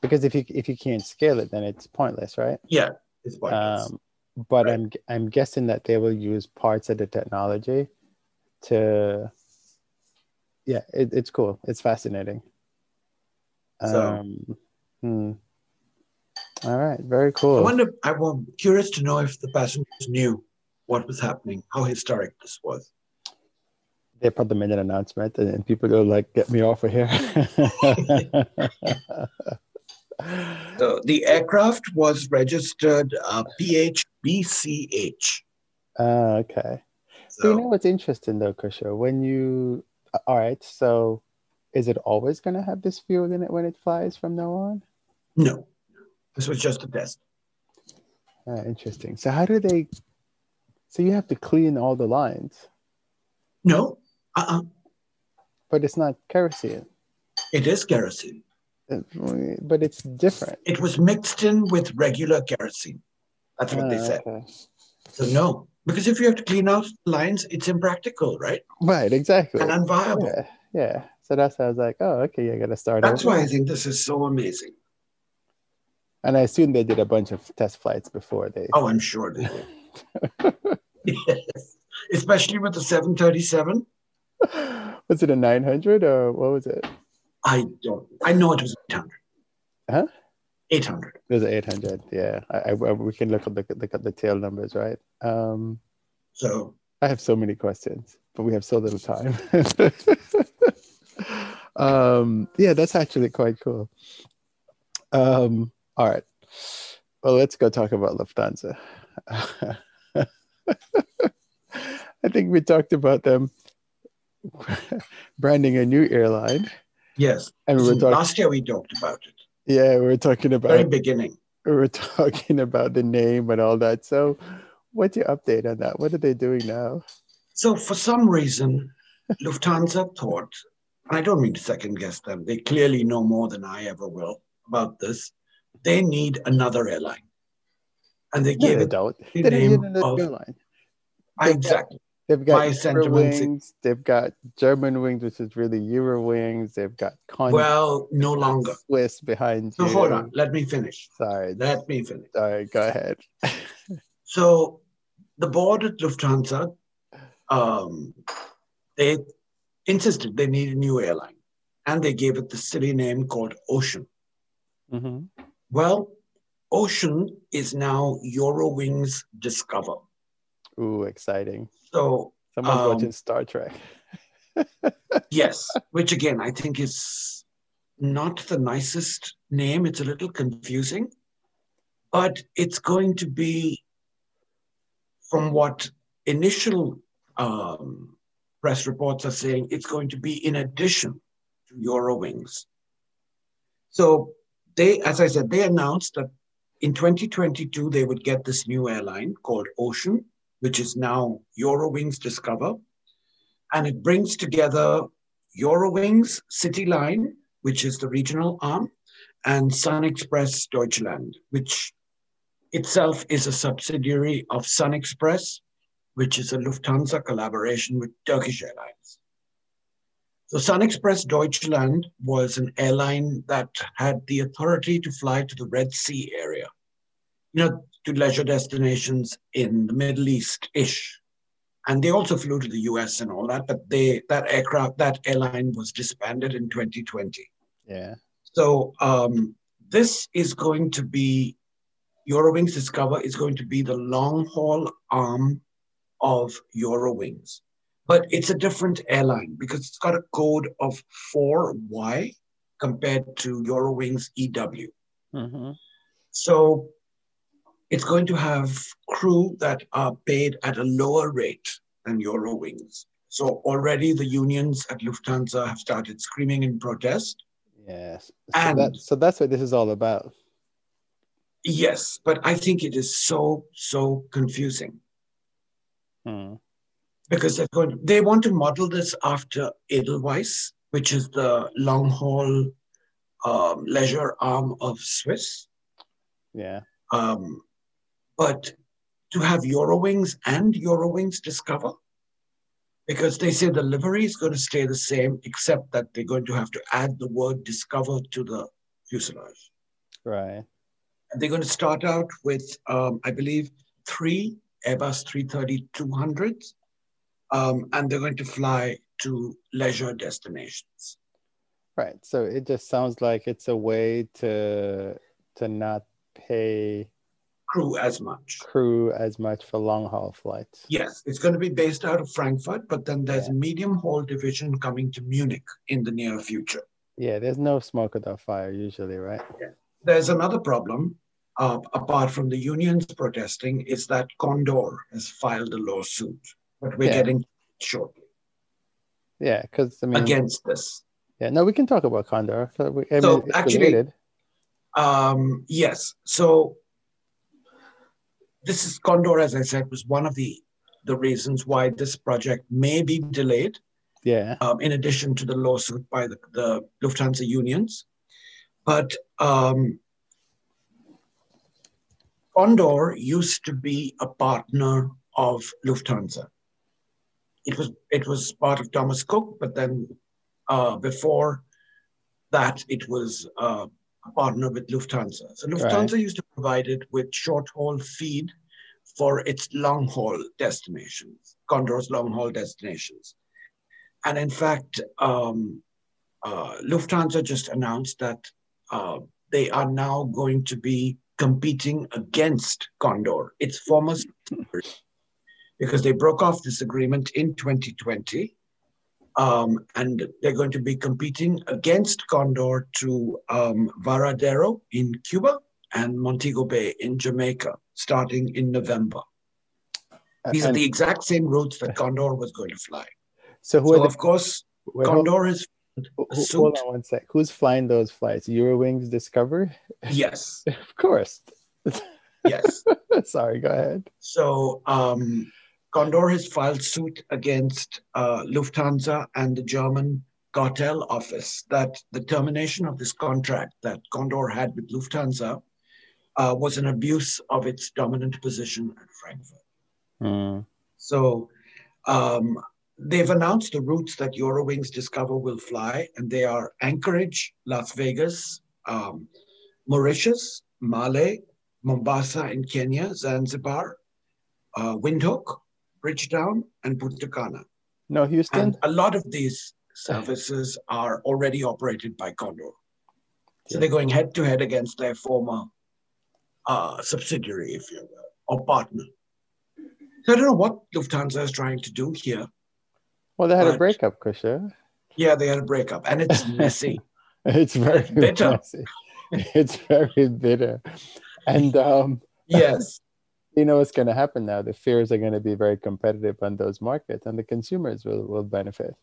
Because if you if you can't scale it, then it's pointless, right? Yeah, it's pointless. Um, but right. I'm I'm guessing that they will use parts of the technology to. Yeah, it, it's cool. It's fascinating. So, um, hmm. All right, very cool. I wonder. I'm curious to know if the passengers knew what was happening, how historic this was. They probably made an announcement, and people go like, "Get me off of here." so the aircraft was registered uh, PHBCH. Uh, okay. So, so you know what's interesting though, Kushal? When you all right, so is it always going to have this fuel in it when it flies from now on? No. This was just a test. Uh, interesting. So how do they? So you have to clean all the lines. No. Uh-uh. But it's not kerosene. It is kerosene. But it's different. It was mixed in with regular kerosene. That's what they ah, said. Okay. So no, because if you have to clean out lines, it's impractical, right? Right, exactly. And unviable. Yeah, yeah. So that's how I was like, oh, okay, I got to start. That's over. why I think this is so amazing. And I assume they did a bunch of test flights before they. Oh, I'm sure they did. yes. Especially with the 737. Was it a 900 or what was it? I don't. I know it was 800. Huh? 800. It was 800. Yeah. I, I, we can look at the look at the tail numbers, right? Um, so I have so many questions, but we have so little time. um, yeah, that's actually quite cool. Um, all right. Well, let's go talk about Lufthansa. I think we talked about them branding a new airline. Yes. And we were talking, last year we talked about it. Yeah, we were talking about very beginning. We were talking about the name and all that. So, what's your update on that? What are they doing now? So, for some reason, Lufthansa thought, and I don't mean to second guess them. They clearly know more than I ever will about this they need another airline. And they gave no, they it don't. the they name of, airline. Exactly. They've got my sentiments. wings. They've got Germanwings, which is really Eurowings. They've got Con- Well, no longer. Swiss behind you. hold on. Let me finish. Sorry. Let me finish. Sorry. Go ahead. So the board at Lufthansa, um, they insisted they need a new airline, and they gave it the silly name called Ocean. hmm Well, Ocean is now Eurowings Discover. Ooh, exciting. So Someone's Um, watching Star Trek. yes, which again I think is not the nicest name. It's a little confusing, but it's going to be from what initial um, press reports are saying, it's going to be in addition to Eurowings. So they, as I said, they announced that in 2022 they would get this new airline called Ocean, which is now Eurowings Discover, and it brings together Eurowings City Line, which is the regional arm, and SunExpress Deutschland, which itself is a subsidiary of SunExpress, which is a Lufthansa collaboration with Turkish Airlines. So SunExpress Deutschland was an airline that had the authority to fly to the Red Sea area, you know, to leisure destinations in the Middle East-ish. And they also flew to the US and all that, but they that aircraft, that airline was disbanded in 2020. Yeah. So um, this is going to be Eurowings Discover is going to be the long haul arm of Eurowings, but it's a different airline because it's got a code of 4Y compared to Eurowings EW. hmm So it's going to have crew that are paid at a lower rate than Eurowings. So already the unions at Lufthansa have started screaming in protest. Yes. So, And- that, so that's what this is all about. Yes, but I think it is so, so confusing. Hmm. Because they're going they want to model this after Edelweiss, which is the long haul um, leisure arm of Swiss. Yeah. Um, but to have Eurowings and Eurowings Discover, because they say the livery is going to stay the same, except that they're going to have to add the word Discover to the fuselage. Right. And they're going to start out with, um, I believe, three Airbus 330-200s, um, and they're going to fly to leisure destinations. Right. So it just sounds like it's a way to to not pay Crew as much. crew as much for long haul flights. Yes, it's going to be based out of Frankfurt, but then there's a medium haul division coming to Munich in the near future. Yeah, there's no smoke without fire usually, right? Yeah. There's another problem, uh, apart from the unions protesting, is that Condor has filed a lawsuit, but we're Yeah. getting shortly Yeah, because I mean, against this. yeah, no, we can talk about Condor. So, we, I So, mean, actually- Um, yes. So this is Condor, as I said, was one of the the reasons why this project may be delayed. yeah, Um, in addition to the lawsuit by the, the Lufthansa unions, but um, Condor used to be a partner of Lufthansa. It was it was part of Thomas Cook, but then uh, before that, it was uh, a partner with Lufthansa. So Lufthansa used to provide it with short haul feed for its long haul destinations, Condor's long haul destinations. And in fact, um, uh, Lufthansa just announced that uh, they are now going to be competing against Condor, its former because they broke off this agreement in 2020. Um, and they're going to be competing against Condor to um, Varadero in Cuba and Montego Bay in Jamaica, starting in November. These are the exact same routes that Condor was going to fly. so who So, are the of course, hold, Condor is suit. hold on one sec. Who's flying those flights? Eurowings Discover? yes, of course. yes. Sorry, go ahead. So um, Condor has filed suit against uh, Lufthansa and the German cartel office that the termination of this contract that Condor had with Lufthansa uh, was an abuse of its dominant position at Frankfurt. Hmm. So Um, they've announced the routes that Eurowings Discover will fly, and they are Anchorage, Las Vegas, um, Mauritius, Male, Mombasa in Kenya, Zanzibar, uh, Windhoek, Bridgetown, and Punta Cana. No, Houston. And a lot of these services are already operated by Condor. So they're going head to head against their former uh, subsidiary, if you will, or partner. So I don't know what Lufthansa is trying to do here. Well, they had a breakup, Kusha. Yeah, they had a breakup, and it's messy. It's very bitter. messy. It's very bitter. And um, yes, you know what's going to happen now? The fears are going to be very competitive on those markets, and the consumers will, will benefit.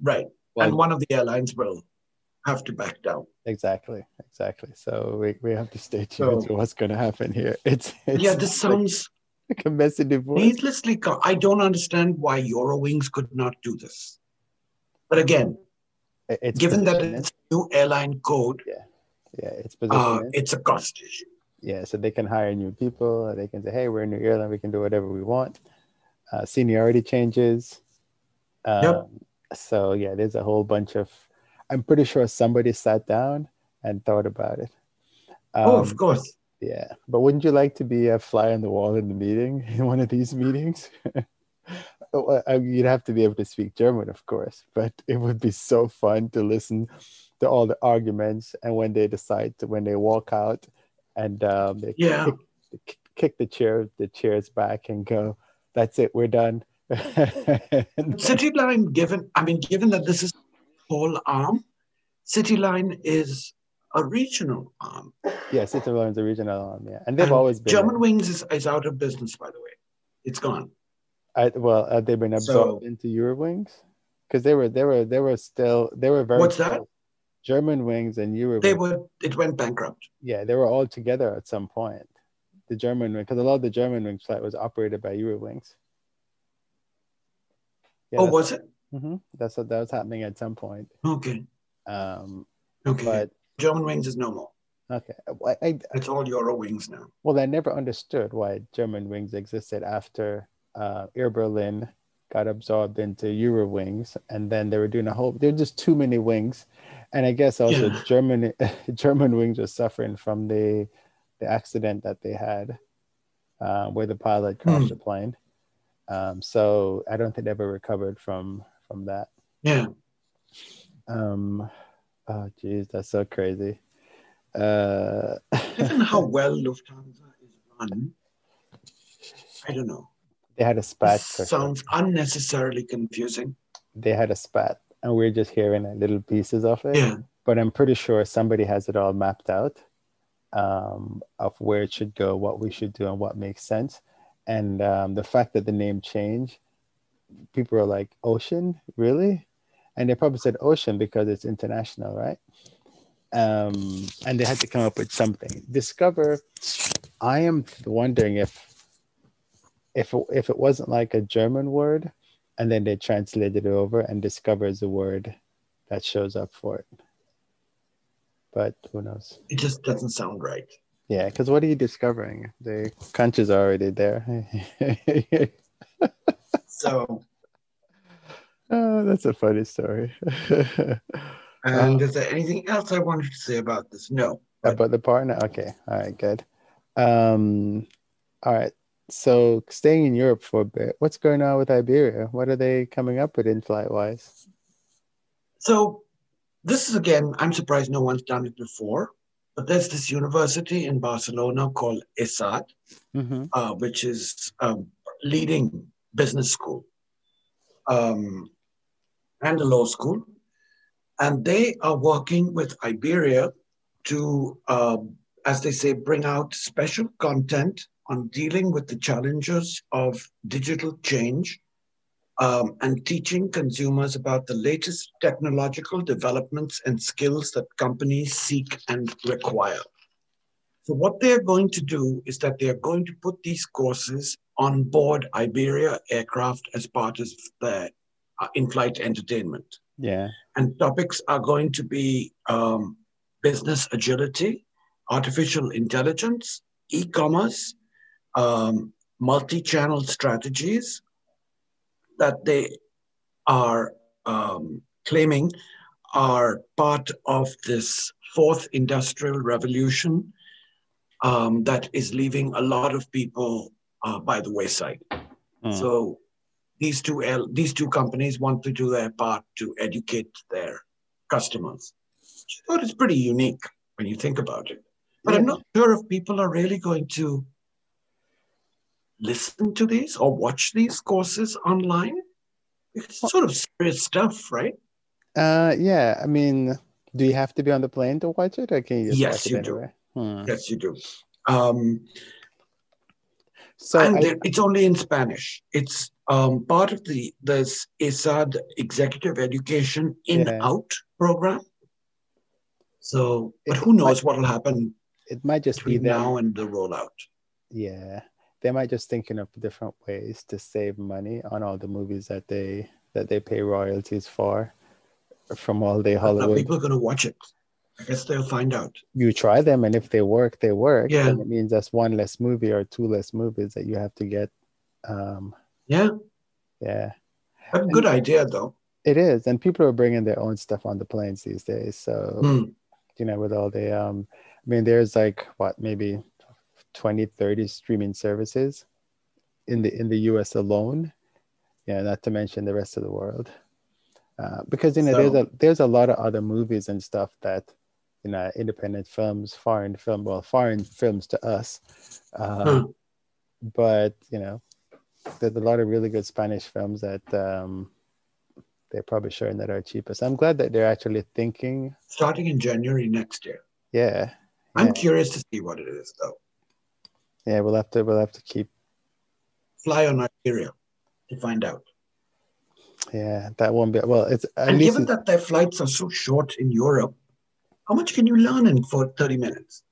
right. Well- and one of the airlines will have to back down. Exactly, exactly. So we, we have to stay tuned So- to what's going to happen here. It's, it's yeah, this like, sounds like a messy divorce. needlessly. I don't understand why Eurowings could not do this. But again, It's given that it's new airline code, yeah, yeah, it's uh, it's a cost issue. Yeah, so they can hire new people. They can say, "Hey, we're in new airline. We can do whatever we want." Uh, seniority changes. Um, Yep. So yeah, there's a whole bunch of. I'm pretty sure somebody sat down and thought about it. oh, Um, of course. Yeah, but wouldn't you like to be a fly on the wall in the meeting in one of these meetings? Well, I mean, You'd have to be able to speak German, of course, but it would be so fun to listen to all the arguments and when they decide to when they walk out and um, they Yeah. kick, kick the chair the chairs back and go, "That's it, we're done." And- Cityline, given I mean, given that this is whole arm, Cityline is a regional arm. yeah, City Line is a regional arm, yeah, and they've And always been. German Wings is, is out of business, by the way. It's gone. I, well, have they been absorbed So- into Eurowings? Because they were, they were, they were still, they were very. What's that? Germanwings and Eurowings. They were. It went bankrupt. yeah, they were all together at some point. The German wing, because a lot of the German wing flight was operated by Eurowings. Yeah, oh, was it? hmm that's what that was happening at some point. Okay. Um, Okay. but Germanwings is no more. okay, I, I, It's all Eurowings now. well, I never understood why Germanwings existed after uh, Air Berlin got absorbed into Eurowings, and then they were doing a whole. There were just too many wings, and I guess also Yeah. German Germanwings was suffering from the the accident that they had, uh, where the pilot crashed Hmm. the plane. Um, so I don't think they ever recovered from from that. Yeah. Um, oh, geez, that's so crazy. Uh, Given how well Lufthansa is run, I don't know. they had a spat. This for sure. sounds unnecessarily confusing. they had a spat and we're just hearing little pieces of it. Yeah. but i'm pretty sure somebody has it all mapped out um, of where it should go what we should do and what makes sense. And um, the fact that the name changed people are like ocean? Really? And they probably said ocean because it's international right? Um, and they had to come up with something. Discover i am wondering if if if it wasn't like a german word and then they translated it over and discovers a word that shows up for it. But who knows? It just doesn't sound right. Yeah, because what are you discovering? The crunch is already there. So, oh, that's a funny story. and is there anything else I wanted to say about this? No. But About the partner? Okay. All right, good. Um, all right. So staying in Europe for a bit, what's going on with Iberia? What are they coming up with in flight wise? So this is again, I'm surprised no one's done it before, but there's this university in Barcelona called ESADE, Mm-hmm. uh, which is a leading business school um, and a law school. And they are working with Iberia to, um, as they say, bring out special content on dealing with the challenges of digital change um, and teaching consumers about the latest technological developments and skills that companies seek and require. So, what they're going to do is that they're going to put these courses on board Iberia aircraft as part of their uh, in flight entertainment. Yeah. And topics are going to be um, business agility, artificial intelligence, e commerce, um, multi channel strategies, that they are um, claiming are part of this fourth industrial revolution um, that is leaving a lot of people uh, by the wayside. Mm. So these two these two companies want to do their part to educate their customers. I thought it's pretty unique when you think about it. But yeah. I'm not sure if people are really going to listen to these or watch these courses online. It's sort of serious stuff, right? Uh, yeah. I mean, do you have to be on the plane to watch it, or can you? yes, you anywhere? do. Hmm. Yes, you do. Um, so and I, it's only in Spanish. It's um, part of the this ESADE Executive Education In yeah. Out program. So, but it who knows what will happen? It might just be now and the rollout. Yeah, they might just thinking of different ways to save money on all the movies that they that they pay royalties for from all the Hollywood. people are going to watch it. I guess they'll find out. You try them, and if they work, they work. Yeah. And it means that's one less movie or two less movies that you have to get. Um, yeah. Yeah. A good and idea, though. It is, and people are bringing their own stuff on the planes these days. So, mm. you know, with all the, um, I mean, there's like what maybe 20, 30 streaming services in the in the U.S. alone. Yeah, not to mention the rest of the world. Uh, because you know, so, there's a there's a lot of other movies and stuff that you know independent films foreign film well foreign films to us uh, hmm. but you know there's a lot of really good spanish films that um, they're probably showing that are cheapest i'm glad that they're actually thinking starting in january next year yeah i'm yeah. curious to see what it is though yeah we'll have to we'll have to keep fly on Iberia to find out yeah that won't be well it's and given that their flights are so short in europe how much can you learn in for 30 minutes?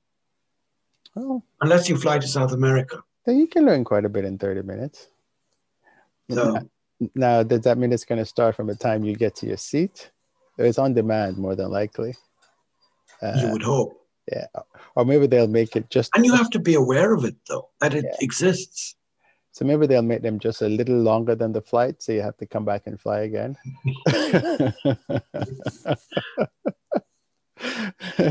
Oh. Unless you fly to South America. Then you can learn quite a bit in 30 minutes. So, now, now does that mean it's going to start from the time you get to your seat? It's on demand, more than likely. Uh, you would hope. Yeah. Or maybe they'll make it just. And you have to be aware of it, though, that it yeah. exists. So maybe they'll make them just a little longer than the flight, so you have to come back and fly again.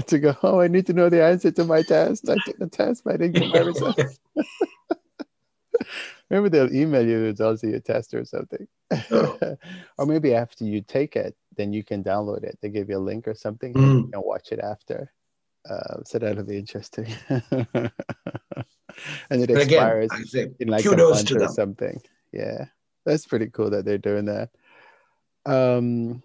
to go, oh, I need to know the answer to my test. I took the test, but I didn't get my results. maybe they'll email you the results of your test or something. Oh. or maybe after you take it, then you can download it. They give you a link or something mm. and you can watch it after. Uh, so that'll be interesting. and it but expires again, in like a month or something. Yeah, that's pretty cool that they're doing that. Um,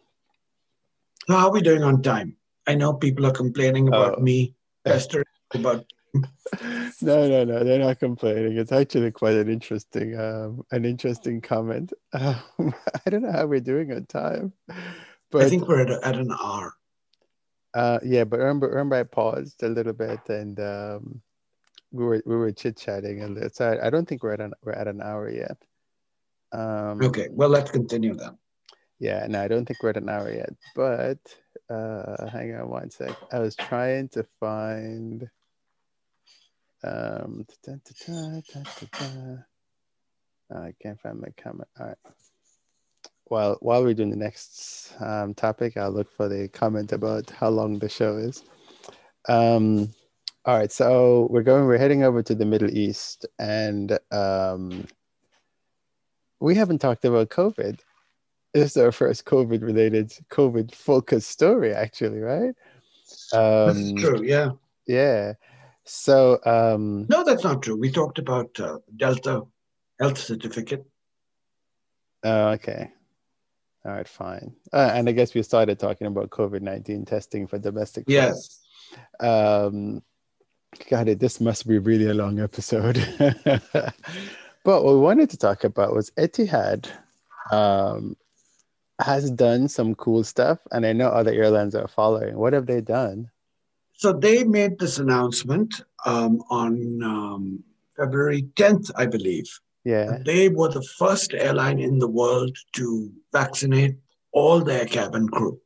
so how are we doing on time? I know people are complaining about oh. me pestering about. no, no, no. They're not complaining. It's actually quite an interesting, um, an interesting comment. Um, I don't know how we're doing on time, but I think we're at, at an hour. Uh, yeah, but remember, remember, I paused a little bit and um, we were we were chit chatting, and so I, I don't think we're at an we're at an hour yet. Um, okay, well, let's continue then. Yeah, no, I don't think we're at an hour yet, but uh, hang on one sec. I was trying to find. Um, da, da, da, I can't find my comment. All right. While while we're doing the next um, topic, I'll look for the comment about how long the show is. Um, all right, so we're going. We're heading over to the Middle East, and um, we haven't talked about COVID this is our first COVID related, COVID focused story, actually, right? Um, that's true, yeah. Yeah. So, um, no, that's not true. We talked about uh, Delta health certificate. Oh, okay. All right, fine. Uh, and I guess we started talking about COVID 19 testing for domestic. Yes. Um, God, it, this must be really a long episode. but what we wanted to talk about was Etihad um, has done some cool stuff, and I know other airlines are following. What have they done? So they made this announcement um, on um, February 10th, I believe. Yeah. They were the first airline in the world to vaccinate all their cabin crew,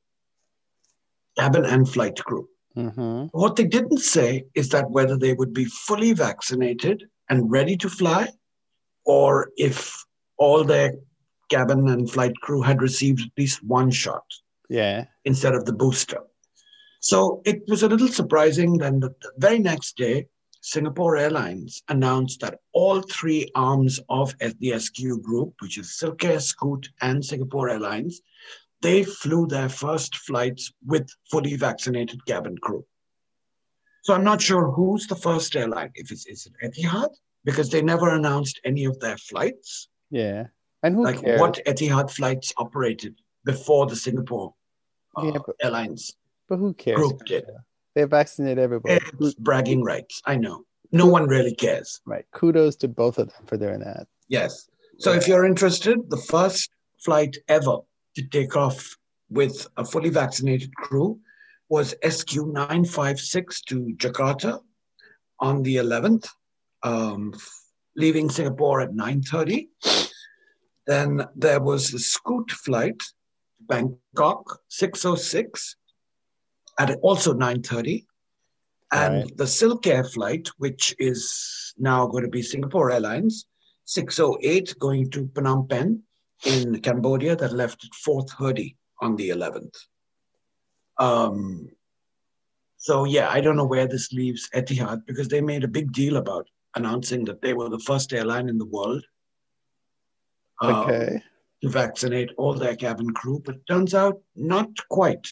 cabin and flight crew. Mm-hmm. What they didn't say is that whether they would be fully vaccinated and ready to fly, or if all their cabin and flight crew had received at least one shot Yeah. instead of the booster. So it was a little surprising. Then the, the very next day, Singapore Airlines announced that all three arms of the SQ group, which is Silkair, Scoot, and Singapore Airlines, they flew their first flights with fully vaccinated cabin crew. So I'm not sure who's the first airline. If it's is it Etihad, because they never announced any of their flights. Yeah. And who like cares? what Etihad flights operated before the Singapore uh, Yeah, but- Airlines But who cares? group did. They vaccinate everybody. It's bragging rights. I know. No one really cares. Right. Kudos to both of them for doing that. Yes. So if you're interested, the first flight ever to take off with a fully vaccinated crew was SQ 956 to Jakarta on the 11th, um, leaving Singapore at 9:30. Then there was the Scoot flight to Bangkok 606 at also 9:30. And Right. the Silk Air flight, which is now going to be Singapore Airlines, 608 going to Phnom Penh in Cambodia that left at 4:30 on the 11th. Um, so yeah, I don't know where this leaves Etihad because they made a big deal about announcing that they were the first airline in the world um, Okay. to vaccinate all their cabin crew, but turns out not quite.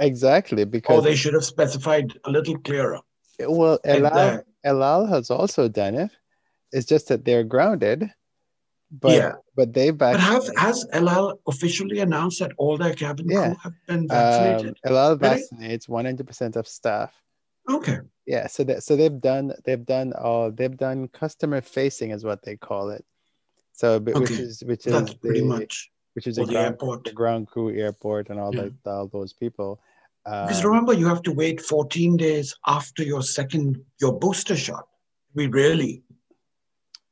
Exactly. Or Because they should have specified a little clearer. well, El Al, has also done it. It's just that they're grounded. But Yeah. but they But have, has El Al officially announced that all their cabin Yeah. crew have been um, vaccinated? El Al vaccinates 100% of staff. okay. Yeah, so that so they've done they've done all they've done customer facing is what they call it. So but- which Okay. is which is That's pretty the- much which is for the the ground, airport. the ground crew airport and all Yeah. that all those people. Because Um, remember, you have to wait 14 days after your second, your booster shot. We really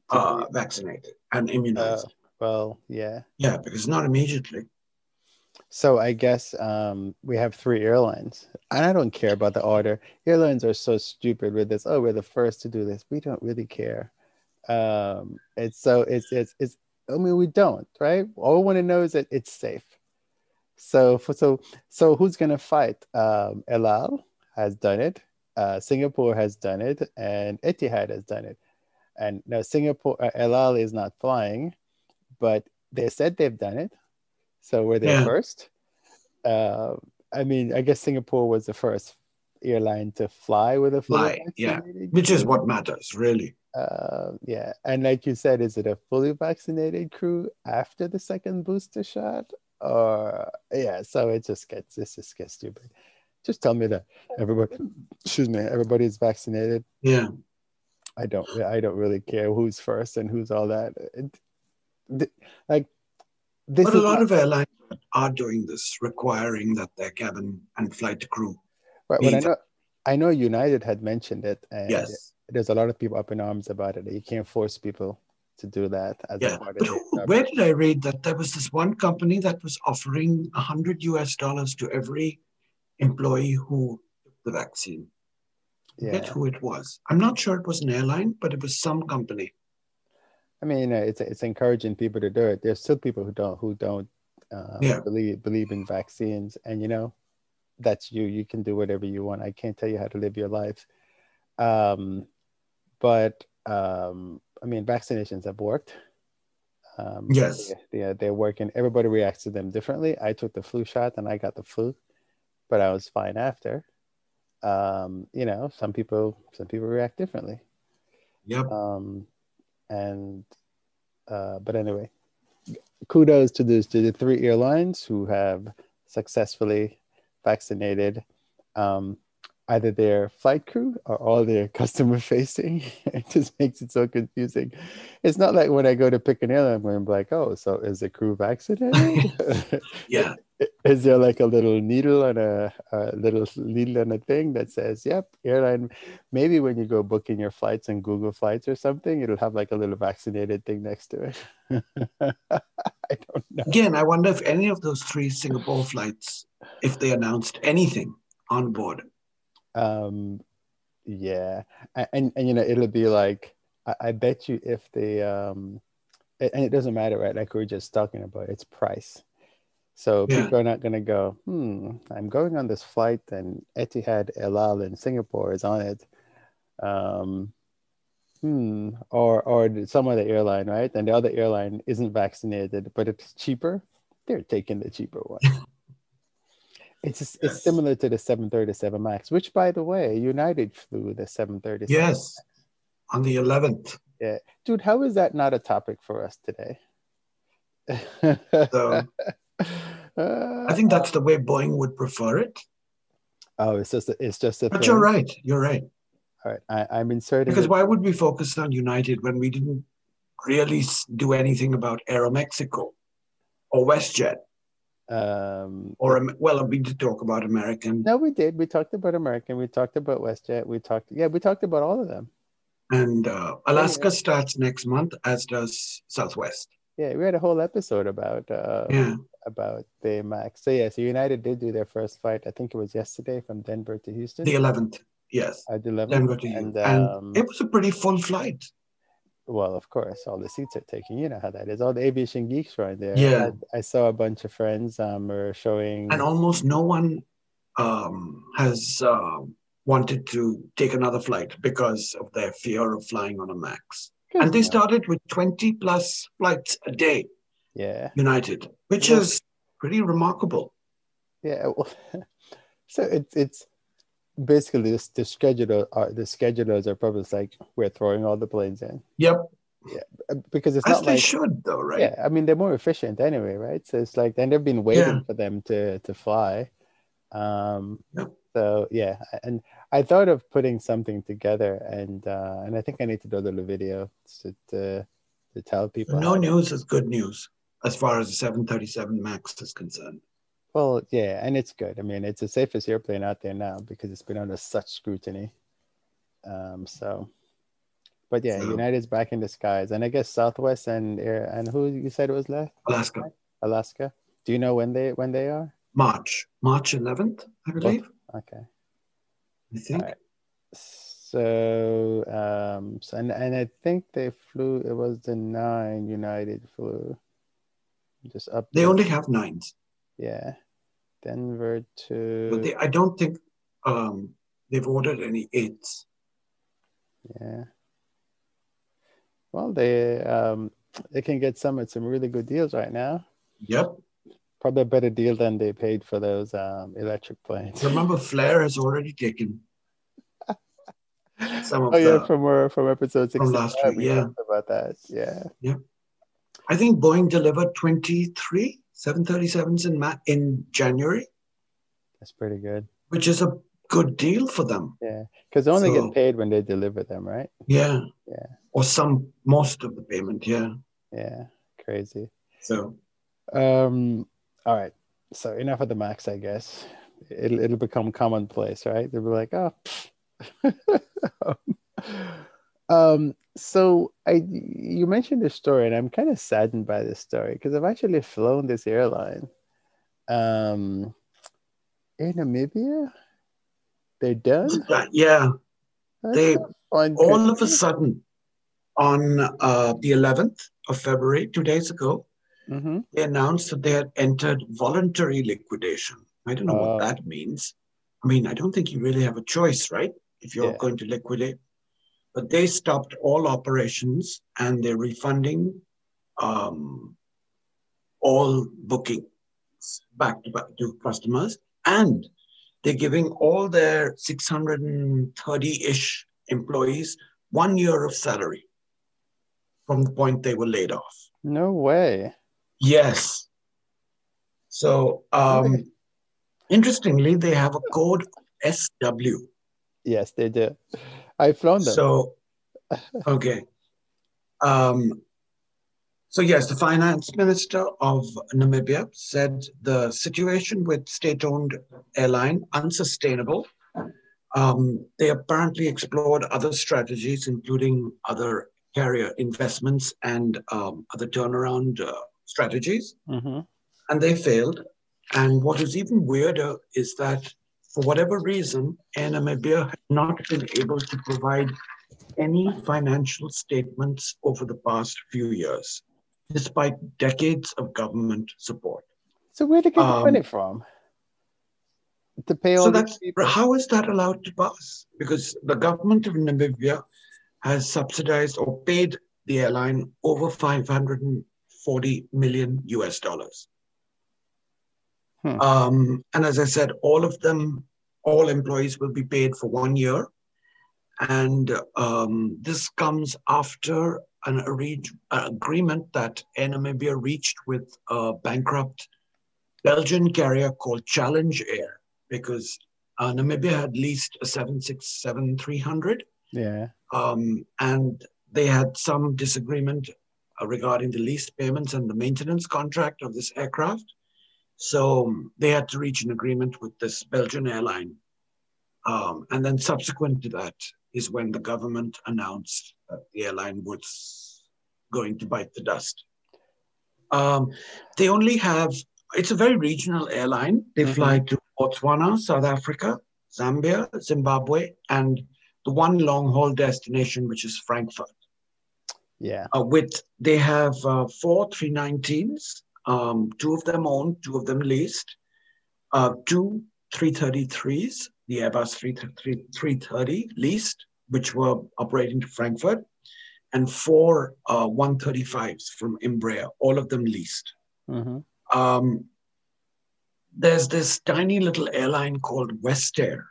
uh, vaccinated and immunized. well, yeah. yeah, because not immediately. So I guess um, we have three airlines, and I don't care about the order. Airlines are so stupid with this. Oh, we're the first to do this. We don't really care. Um, it's so it's it's it's. I mean, we don't, right? All we want to know is that it's safe. So for so so who's gonna fight? Um, El Al has done it. Uh, Singapore has done it, and Etihad has done it. And now Singapore, uh, El Al is not flying, but they said they've done it. So were they Yeah. first? Uh, I mean, I guess Singapore was the first airline to fly with a Fly, yeah. Which is what matters, really. Uh, yeah, and like you said, is it a fully vaccinated crew after the second booster shot, or yeah? So it just gets this just gets stupid. Just tell me that everybody, excuse me, everybody's vaccinated. Yeah. I don't, I don't really care who's first and who's all that. It, like this But a lot not- of airlines are doing this, requiring that their cabin and flight crew. Right, when I know, I know United had mentioned it, and Yes. there's a lot of people up in arms about it. You can't force people to do that as a Yeah. part But of who, it. where did I read that there was this one company that was offering 100 US dollars to every employee who took the vaccine? Yeah, who it was. I'm not sure it was an airline, but it was some company. I mean, it's it's encouraging people to do it. There's still people who don't who don't uh, Yeah. believe believe in vaccines, and you know, that's you. You can do whatever you want. I can't tell you how to live your life. Um, but um, I mean, vaccinations have worked. Um, Yes. they, they, they're working. Everybody reacts to them differently. I took the flu shot and I got the flu, but I was fine after. Um, you know, some people some people react differently. Yep. Um, and uh, but anyway, kudos to the to the three airlines who have successfully vaccinated um, either their flight crew or all their customer facing. it just makes it so confusing. It's not like when I go to pick an airline, where I'm like, oh, so is the crew vaccinated? Yeah. is there like a little needle on a, a little needle on a thing that says yep airline maybe when you go booking your flights on google flights or something it'll have like a little vaccinated thing next to it i don't know Again, I wonder if any of those three Singapore flights, if they announced anything on board. um yeah and and you know it'll be like i, I bet you if the um and it doesn't matter, right? Like we were just talking about, it's price. So Yeah. people are not going to go, hmm, I'm going on this flight and Etihad El Al in Singapore is on it. Um, hmm, or or some other airline, right? And the other airline isn't vaccinated, but it's cheaper. They're taking the cheaper one. It's it's similar to the 737 Max, which by the way, United flew the 737. Yes, on the 11th. Yeah, Dude, how is that not a topic for us today? So I think that's the way Boeing would prefer it. oh, it's just a, it's just a But thing. you're right. You're right. All right, I, I'm inserting Because it- why would we focus on United when we didn't really do anything about Aeromexico or WestJet? Um, Or, well, we did talk about American no, we did. We talked about American. We talked about WestJet. We talked, yeah, we talked about all of them. and uh, Alaska starts next month, as does Southwest. Yeah, we had a whole episode about uh, Yeah. about the Max. So yeah, so United did do their first flight. I think it was yesterday from Denver to Houston. The 11th. Yes. I did 11. Denver to and, Houston. And um, it was a pretty full flight. Well, of course, all the seats are taken. You know how that is. All the aviation geeks right there. Yeah. I, I saw a bunch of friends um were showing. And almost no one um, has uh, wanted to take another flight because of their fear of flying on a MAX. And they Yeah. started with 20 plus flights a day, Yeah, United, which Yeah. is pretty remarkable. yeah. well, so it's it's basically this the scheduler are the schedulers are probably like we're throwing all the planes in Yep. Uh, because it's As not they like should, though, right? Yeah, I mean they're more efficient anyway, right? So it's like and they've been waiting Yeah. for them to to fly. Um Yep. so yeah, and I thought of putting something together and uh and I think I need to do a little video to to, to tell people No news is good news as far as the 737 MAX is concerned. Well yeah, and it's good. I mean it's the safest airplane out there now because it's been under such scrutiny. Um so but yeah, So- United's back in the skies and I guess Southwest and Air and who you said it was left? Alaska, Alaska. Do you know when they when they are? March, March 11th, I believe. Okay. I think. Alright. So, um, so and, and I think they flew, it was the nine United flew. Just up. They there. only have nines, yeah. Denver but to, they, I don't think um, they've ordered any eights. yeah. Well, they, um, they can get some at some really good deals right now. Yep. Probably a better deal than they paid for those um, electric planes. Remember, Flair has already taken some of Oh yeah, the. from our, from episode from last week, yeah. about that. Yeah. Yeah. I think Boeing delivered 23 737s in, Ma- in January, That's pretty good. which is a good deal for them. Yeah, because they only So- get paid when they deliver them, right? Yeah. Yeah. Or some, most of the payment. Yeah. Yeah, crazy. So, Um, all right. So enough of the max, I guess. It'll it'll become commonplace, right? They'll be like, oh. um. So I you mentioned this story, and I'm kind of saddened by this story because I've actually flown this airline. Um, in Namibia, they're done. yeah. That's They- all of a sudden on uh, the 11th of February, two days ago, hmm they announced that they had entered voluntary liquidation. I don't know Oh. what that means. I mean, I don't think you really have a choice, right? If you're Yeah. going to liquidate. But they stopped all operations and they're refunding um, all bookings back to, back to customers. And they're giving all their 630 ish employees one year of salary from the point they were laid off. No way. Yes. So, um, interestingly, they have a code SW. Yes, they do. I've flown them. So, okay. Um, so, yes, the finance minister of Namibia said the situation with state owned airline unsustainable. Um, they apparently explored other strategies, including other carrier investments and um, other turnaround uh, strategies. hmm and they failed. And what is even weirder is that for whatever reason, Air Namibia has not been able to provide any financial statements over the past few years. despite decades of government support. So where did they get the Um, money from? To pay all So that's people? how is that allowed to pass? Because the government of Namibia has subsidized or paid the airline over 540 million US dollars. Hmm. Um, and as I said, all of them, all employees will be paid for one year. And um, this comes after an arrange- uh, agreement that Air Namibia reached with a bankrupt Belgian carrier called Challenge Air, because uh, Namibia had leased a 767 300 Yeah. um, and they had some disagreement uh, regarding the lease payments and the maintenance contract of this aircraft. So they had to reach an agreement with this Belgian airline. Um, and then subsequent to that is when the government announced that the airline was going to bite the dust. Um, they only have, it's a very regional airline. They Mhm. fly to Botswana, South Africa, Zambia, Zimbabwe, and the one long haul destination, which is Frankfurt. Yeah. Uh, with they have uh, four 319s, um, two of them owned, two of them leased, uh, two 333s, the Airbus 330 330 leased, which were operating to Frankfurt, and four uh, 135s from Embraer, all of them leased. hmm Um, there's this tiny little airline called West Air,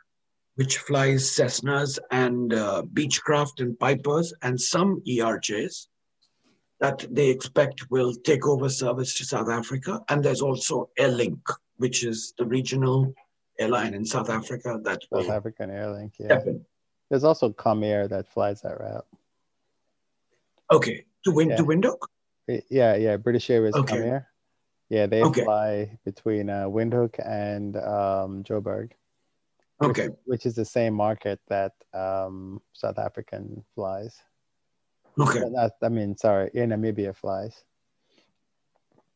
which flies Cessnas and uh, Beechcraft and Pipers and some ERJs that they expect will take over service to South Africa. And there's also Airlink, which is the regional airline in South Africa that South African Airlink. Yeah. in. There's also Comair that flies that route. Okay, to win Yeah. to Windhoek. Yeah, yeah. British Airways Okay. Comair. Yeah, they Okay. fly between uh, Windhoek and um, Joburg, which- Okay, which is the same market that um, South African flies. Okay. Not, I mean, sorry, Air Namibia flies.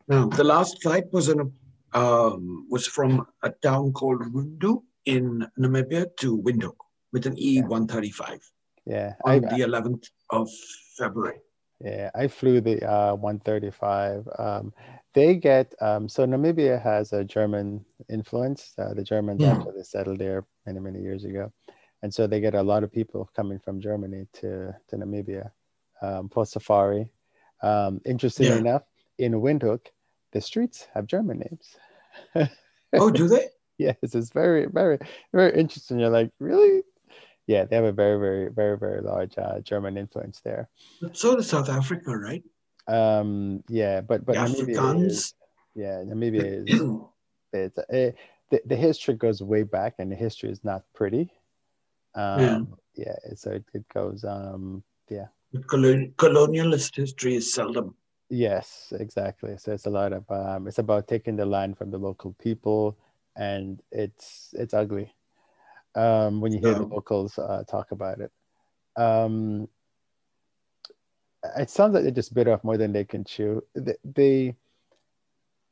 Now, the last flight was in a, um, was from a town called Rundu in Namibia to Windhoek with an E135 Yeah, I, on the 11th of February. Yeah, I flew the uh, 135. Um, they get um, so Namibia has a German influence. Uh, the Germans Yeah. actually settled there many many years ago, and so they get a lot of people coming from Germany to to Namibia um, for safari. Um, interestingly Yeah. enough, in Windhoek, the streets have German names. Oh, do they? yes, it's very very very interesting. You're like really. Yeah, they have a very, very, very, very large uh, German influence there. But so does South Africa, right? Um, yeah, but but Namibia is, yeah, Namibia is it's, it, the the history goes way back, and the history is not pretty. Um, yeah, so it, it goes um, yeah, Colon- colonialist history is seldom. yes, exactly. So it's a lot of um, it's about taking the land from the local people, and it's it's ugly um, when you hear the Um, locals uh, talk about it. Um, it sounds like they just bit off more than they can chew. The, the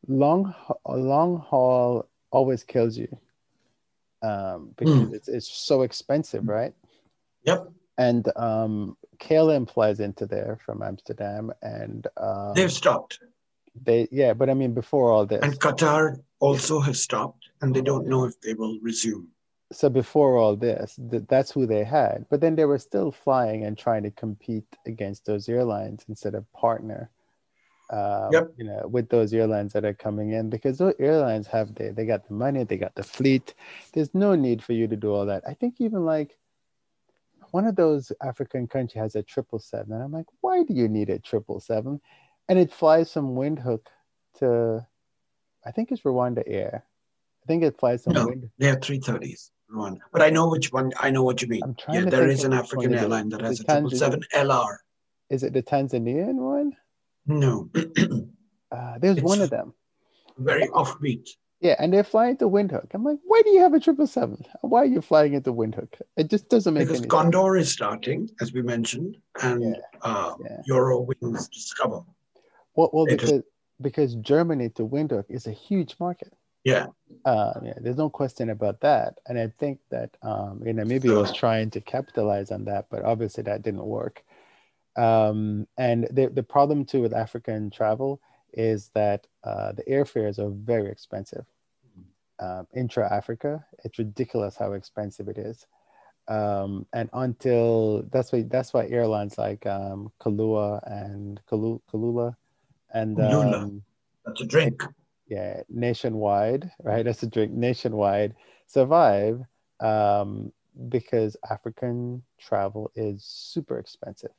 long long haul always kills you um, because it's it's so expensive, right? Yep, And um, KLM flies into there from Amsterdam, and um, they've stopped. they yeah, but I mean before all this, And Qatar also has stopped, and they don't know if they will resume. so before all this, th- that's who they had. But then they were still flying and trying to compete against those airlines instead of partner. Um, Yep. You know, with those airlines that are coming in, because those airlines have the they got the money, they got the fleet. There's no need for you to do all that. I think even like one of those African country has a triple seven, and I'm like, why do you need a triple seven? And it flies from Windhoek to, I think it's Rwanda Air. I think it flies from No. Windhoek. They have 330s, Rwanda. But I know which one, I know what you mean. I'm trying Yeah, there is an African airline that has a 777 LR. Is it the Tanzanian one? No, Uh, there's It's- one of them. very offbeat. Yeah, and they're flying to Windhoek. I'm like, why do you have a triple seven? Why are you flying into Windhoek? It just doesn't make sense. Because any sense. Condor is starting, as we mentioned, and Yeah, uh, yeah. Eurowings Discover. Well, well, is- because because Germany to Windhoek is a huge market. Yeah. Uh, yeah, there's no question about that. And I think that um, you know, Namibia was trying to capitalize on that, but obviously that didn't work. Um, and the, the problem too with African travel is that uh, the airfares are very expensive. Um, intra Africa, it's ridiculous how expensive it is. Um, and until that's why that's why airlines like um, Kalua and Kulula, Kulula and um, that's a drink. Yeah, nationwide, right? That's a drink. Nationwide survive um, because African travel is super expensive.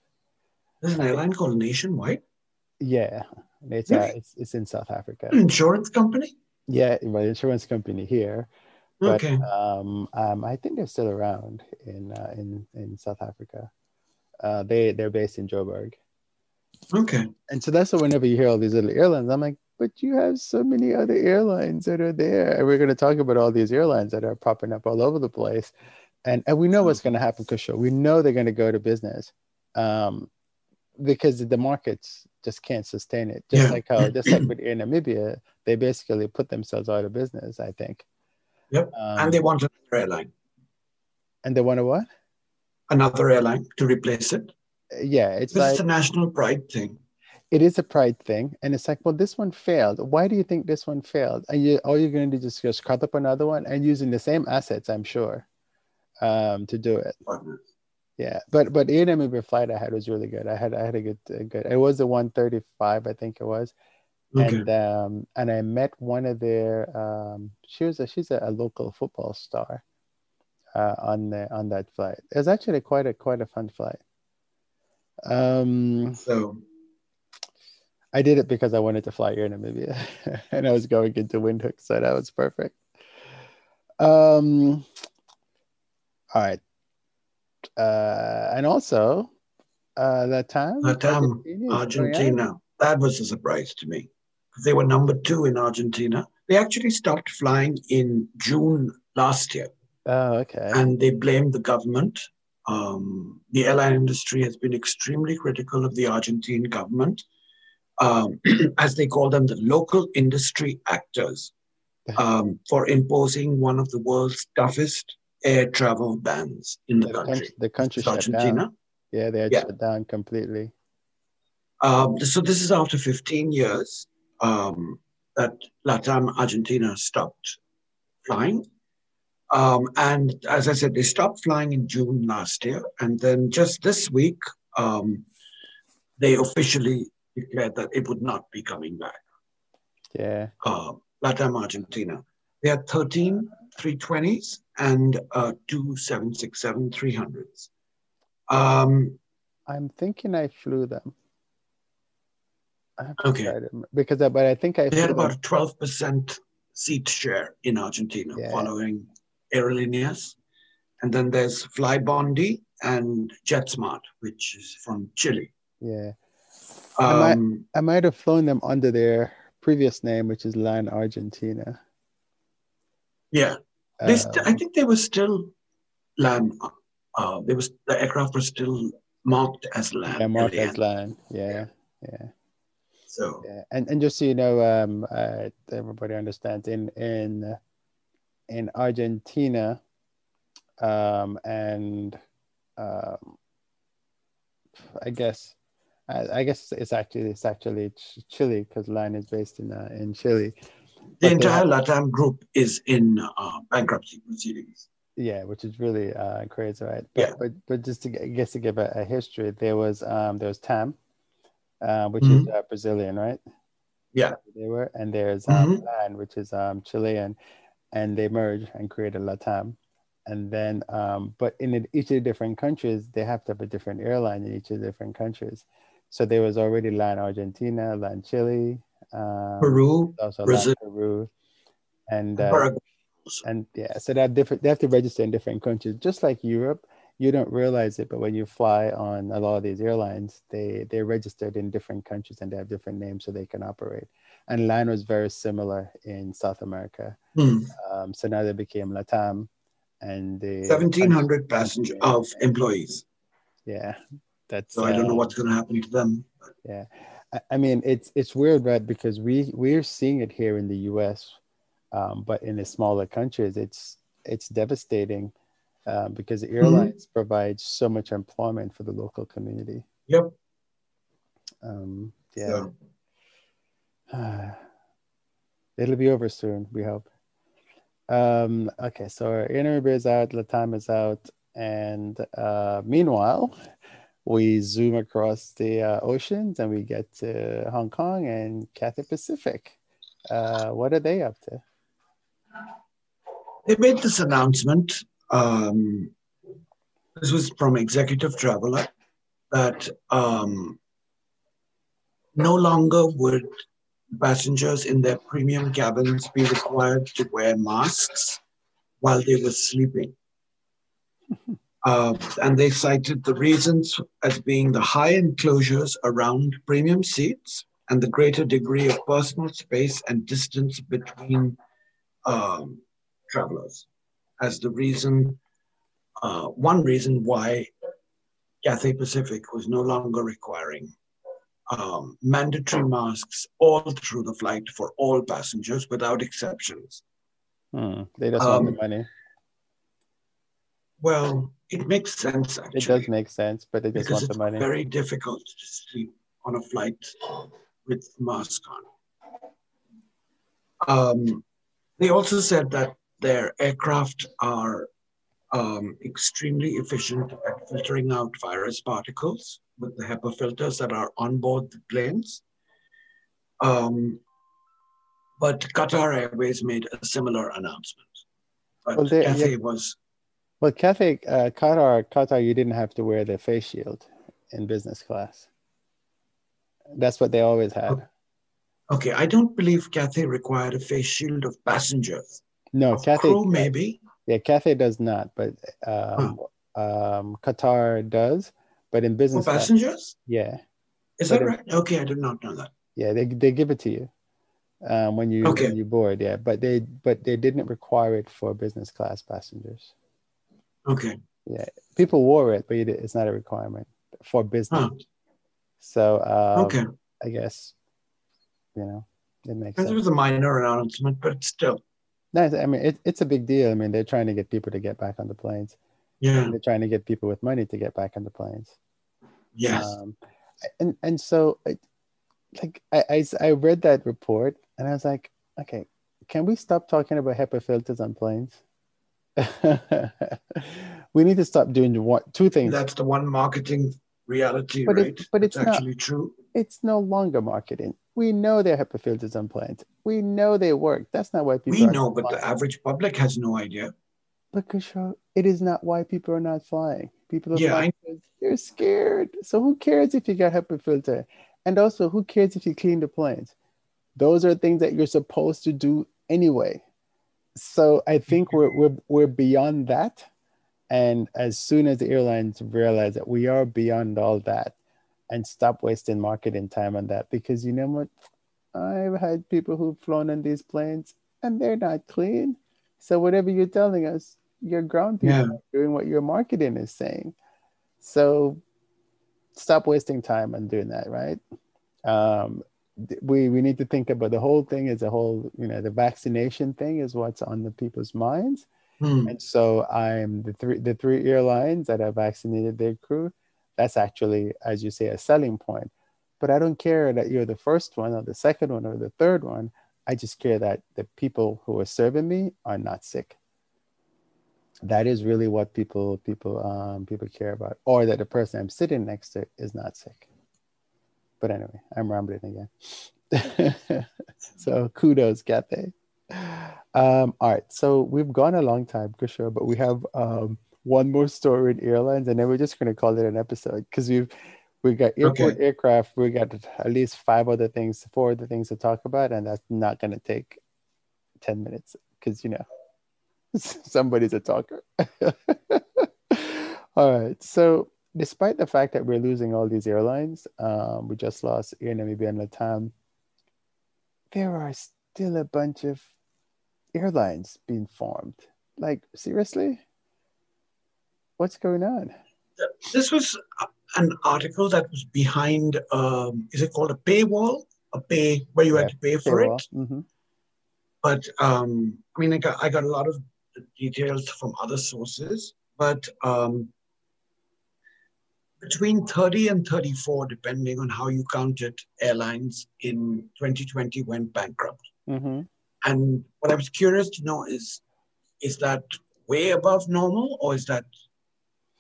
There's an airline called Nationwide. Yeah, it's uh, it's it's in South Africa. Insurance company. Yeah, my insurance company here. But, okay. Um, um, I think they're still around in uh, in in South Africa. Uh, they they're based in Joburg. Okay. And so that's why whenever you hear all these little airlines, I'm like, but you have so many other airlines that are there, and we're going to talk about all these airlines that are popping up all over the place, and and we know what's going to happen, Kishore. We know they're going to go to business, um, because the markets just can't sustain it. Just Yeah. like how, just like with Air Namibia, they basically put themselves out of business. I think. Yep. Um, and they want another airline, and they want to what? another airline to replace it. Yeah, it's This like is a national pride thing. it is a pride thing, and it's like, well, this one failed. Why do you think this one failed? And you all you're going to do is just cut up another one and using the same assets, I'm sure, um, to do it. Yeah, but but Air Namibia flight I had was really good. I had I had a good a good. It was the 135, I think it was, Okay. and um and I met one of their um she was a she's a, a local football star, uh on the on that flight. It was actually quite a quite a fun flight. Um, so I did it because I wanted to fly Air Namibia, and I was going into Windhoek, so that was perfect. Um, all right, uh, and also uh, that time, that time, Argentina is going out. Argentina, that was a surprise to me. They were number two in Argentina. They actually stopped flying in June last year, Oh, okay. and they blamed the government. Um, the airline industry has been extremely critical of the Argentine government, um, as they call them, the local industry actors, um, for imposing one of the world's toughest air travel bans in the the country. country, the country Argentina. down. Yeah, they had Yeah. shut down completely. Um, so this is after 15 years um, that LATAM Argentina stopped flying. Um, and as I said, they stopped flying in June last year. And then just this week, um, they officially declared that it would not be coming back. Yeah. Uh, LATAM Argentina. They had 13 320s and uh, two 767 300s. Um, I'm thinking I flew them. I Okay. try to remember- because I, but I think I They had about a 12% seat share in Argentina, Yeah. following Aerolíneas. And then there's Flybondi and JetSmart, which is from Chile. Yeah, I might- Um, I might have flown them under their previous name, which is LAN Argentina. yeah, they st- I think they were still land. Uh, they was the aircraft was still marked as land. yeah, marked as end. LAN. Yeah, yeah, So yeah. And and just so you know, um, uh, everybody understands in in in Argentina, um, and um, I guess. I, I guess it's actually it's actually Ch- Chile because LAN is based in uh, in Chile. The they entire LATAM group is in uh, bankruptcy proceedings. Yeah, which is really uh, crazy, right? But, Yeah. But but just to I guess to give a, a history, there was um there was TAM, uh, which is uh, Brazilian, right? Mm-hmm. Yeah. They were, and there's um, Mhm. LAN, which is um Chilean, and they merged and created LATAM. And then, um, but in each of the different countries, they have to have a different airline in each of the different countries. So there was already LAN Argentina, LAN Chile, um, Peru, Brazil. Peru, and uh, and yeah, so they have different. They have to register in different countries, just like Europe. You don't realize it, but when you fly on a lot of these airlines, they they're registered in different countries and they have different names so they can operate. And LAN was very similar in South America. Hmm. Um, so now they became LATAM, and the 1,700 passenger of employees. Yeah, that's. So I don't know um, what's going to happen to them. Yeah, I, mean it's it's weird, right? Because we we're seeing it here in the U.S., um, but in the smaller countries, it's it's devastating um, because the airlines provide so much employment for the local community. Yep. Um, yeah. It'll be over soon, we hope. Um, okay, so our interview is out, Latam is out, and uh, meanwhile, we zoom across the uh, oceans and we get to Hong Kong and Cathay Pacific. Uh, what are they up to? They made this announcement. Um, this was from Executive Traveler that um, no longer would passengers in their premium cabins be required to wear masks while they were sleeping. Uh, and they cited the reasons as being the high enclosures around premium seats and the greater degree of personal space and distance between um, travelers as the reason, uh, one reason why Cathay Pacific was no longer requiring um, mandatory masks all through the flight for all passengers without exceptions. Hmm. They just um, want the money. Well, it makes sense actually. It does make sense, but they just want the money. It's very difficult to sleep on a flight with mask on. Um, they also said that their aircraft are um, extremely efficient at filtering out virus particles with the HEPA filters that are on board the planes. Um, but Qatar Airways made a similar announcement. But well, they, Cathay yeah. was. Well, Cathay, uh, Qatar, Qatar, you didn't have to wear the face shield in business class. That's what they always had. Okay, I don't believe Cathay required a face shield of passengers. No, of Cathay crew maybe. Yeah, Cathay does not, but um, huh. um, Qatar does. But in business, For passengers, yeah. Is that right? Okay, I did not know that. Yeah, they, they give it to you um, when you okay. when you board. Yeah, but they but they didn't require it for business class passengers. Okay. Yeah, people wore it, but it's not a requirement for business. Huh. So um, okay, I guess you know it makes. Sense. It was a minor announcement, but still. Nice. I mean, it, it's a big deal. I mean, they're trying to get people to get back on the planes. Yeah. they're trying to get people with money to get back on the planes. Yes. Um, and and so like I, I I read that report and I was like, okay, can we stop talking about HEPA filters on planes? we need to stop doing what two things. That's the one marketing reality, but right? It, but it's, it's actually not, true. It's no longer marketing. We know they're HEPA filters on planes. We know they work. That's not why people. We know, but the average public has no idea. But Kishore, it is not why people are not flying. People are yeah, flying because they're scared. So who cares if you got HEPA filter? And also, who cares if you clean the planes? Those are things that you're supposed to do anyway. So I think we're we're we're beyond that. And as soon as the airlines realize that we are beyond all that and stop wasting marketing time on that, because you know what? I've had people who've flown on these planes and they're not clean. So whatever you're telling us, your ground people yeah. doing what your marketing is saying. So stop wasting time on doing that, right? Um, we we need to think about the whole thing as a whole. You know, the vaccination thing is what's on the people's minds, hmm. and so I'm the three the three airlines that have vaccinated their crew. That's actually, as you say, a selling point. But I don't care that you're the first one or the second one or the third one. I just care that the people who are serving me are not sick that is really what people people um, people care about, or that the person I'm sitting next to is not sick. But anyway, I'm rambling again. so kudos, Cathay. Um, all right, so we've gone a long time, Kishore, but we have um, one more story in airlines, and then we're just going to call it an episode because we've we got airport okay. aircraft, we got at least five other things, four other things to talk about, and that's not going to take ten minutes because you know Somebody's a talker. all right. So, despite the fact that we're losing all these airlines, um, we just lost Air Namibia and Latam. There are still a bunch of airlines being formed. Like seriously, what's going on? This was an article that was behind. Um, is it called a paywall? A pay where you yeah, had to pay for paywall. it. Mm-hmm. But um, I mean, I got I got a lot of details from other sources, but um, between 30 and 34, depending on how you count it, airlines in 2020 went bankrupt. Mm-hmm. And what I was curious to know is, is that way above normal or is that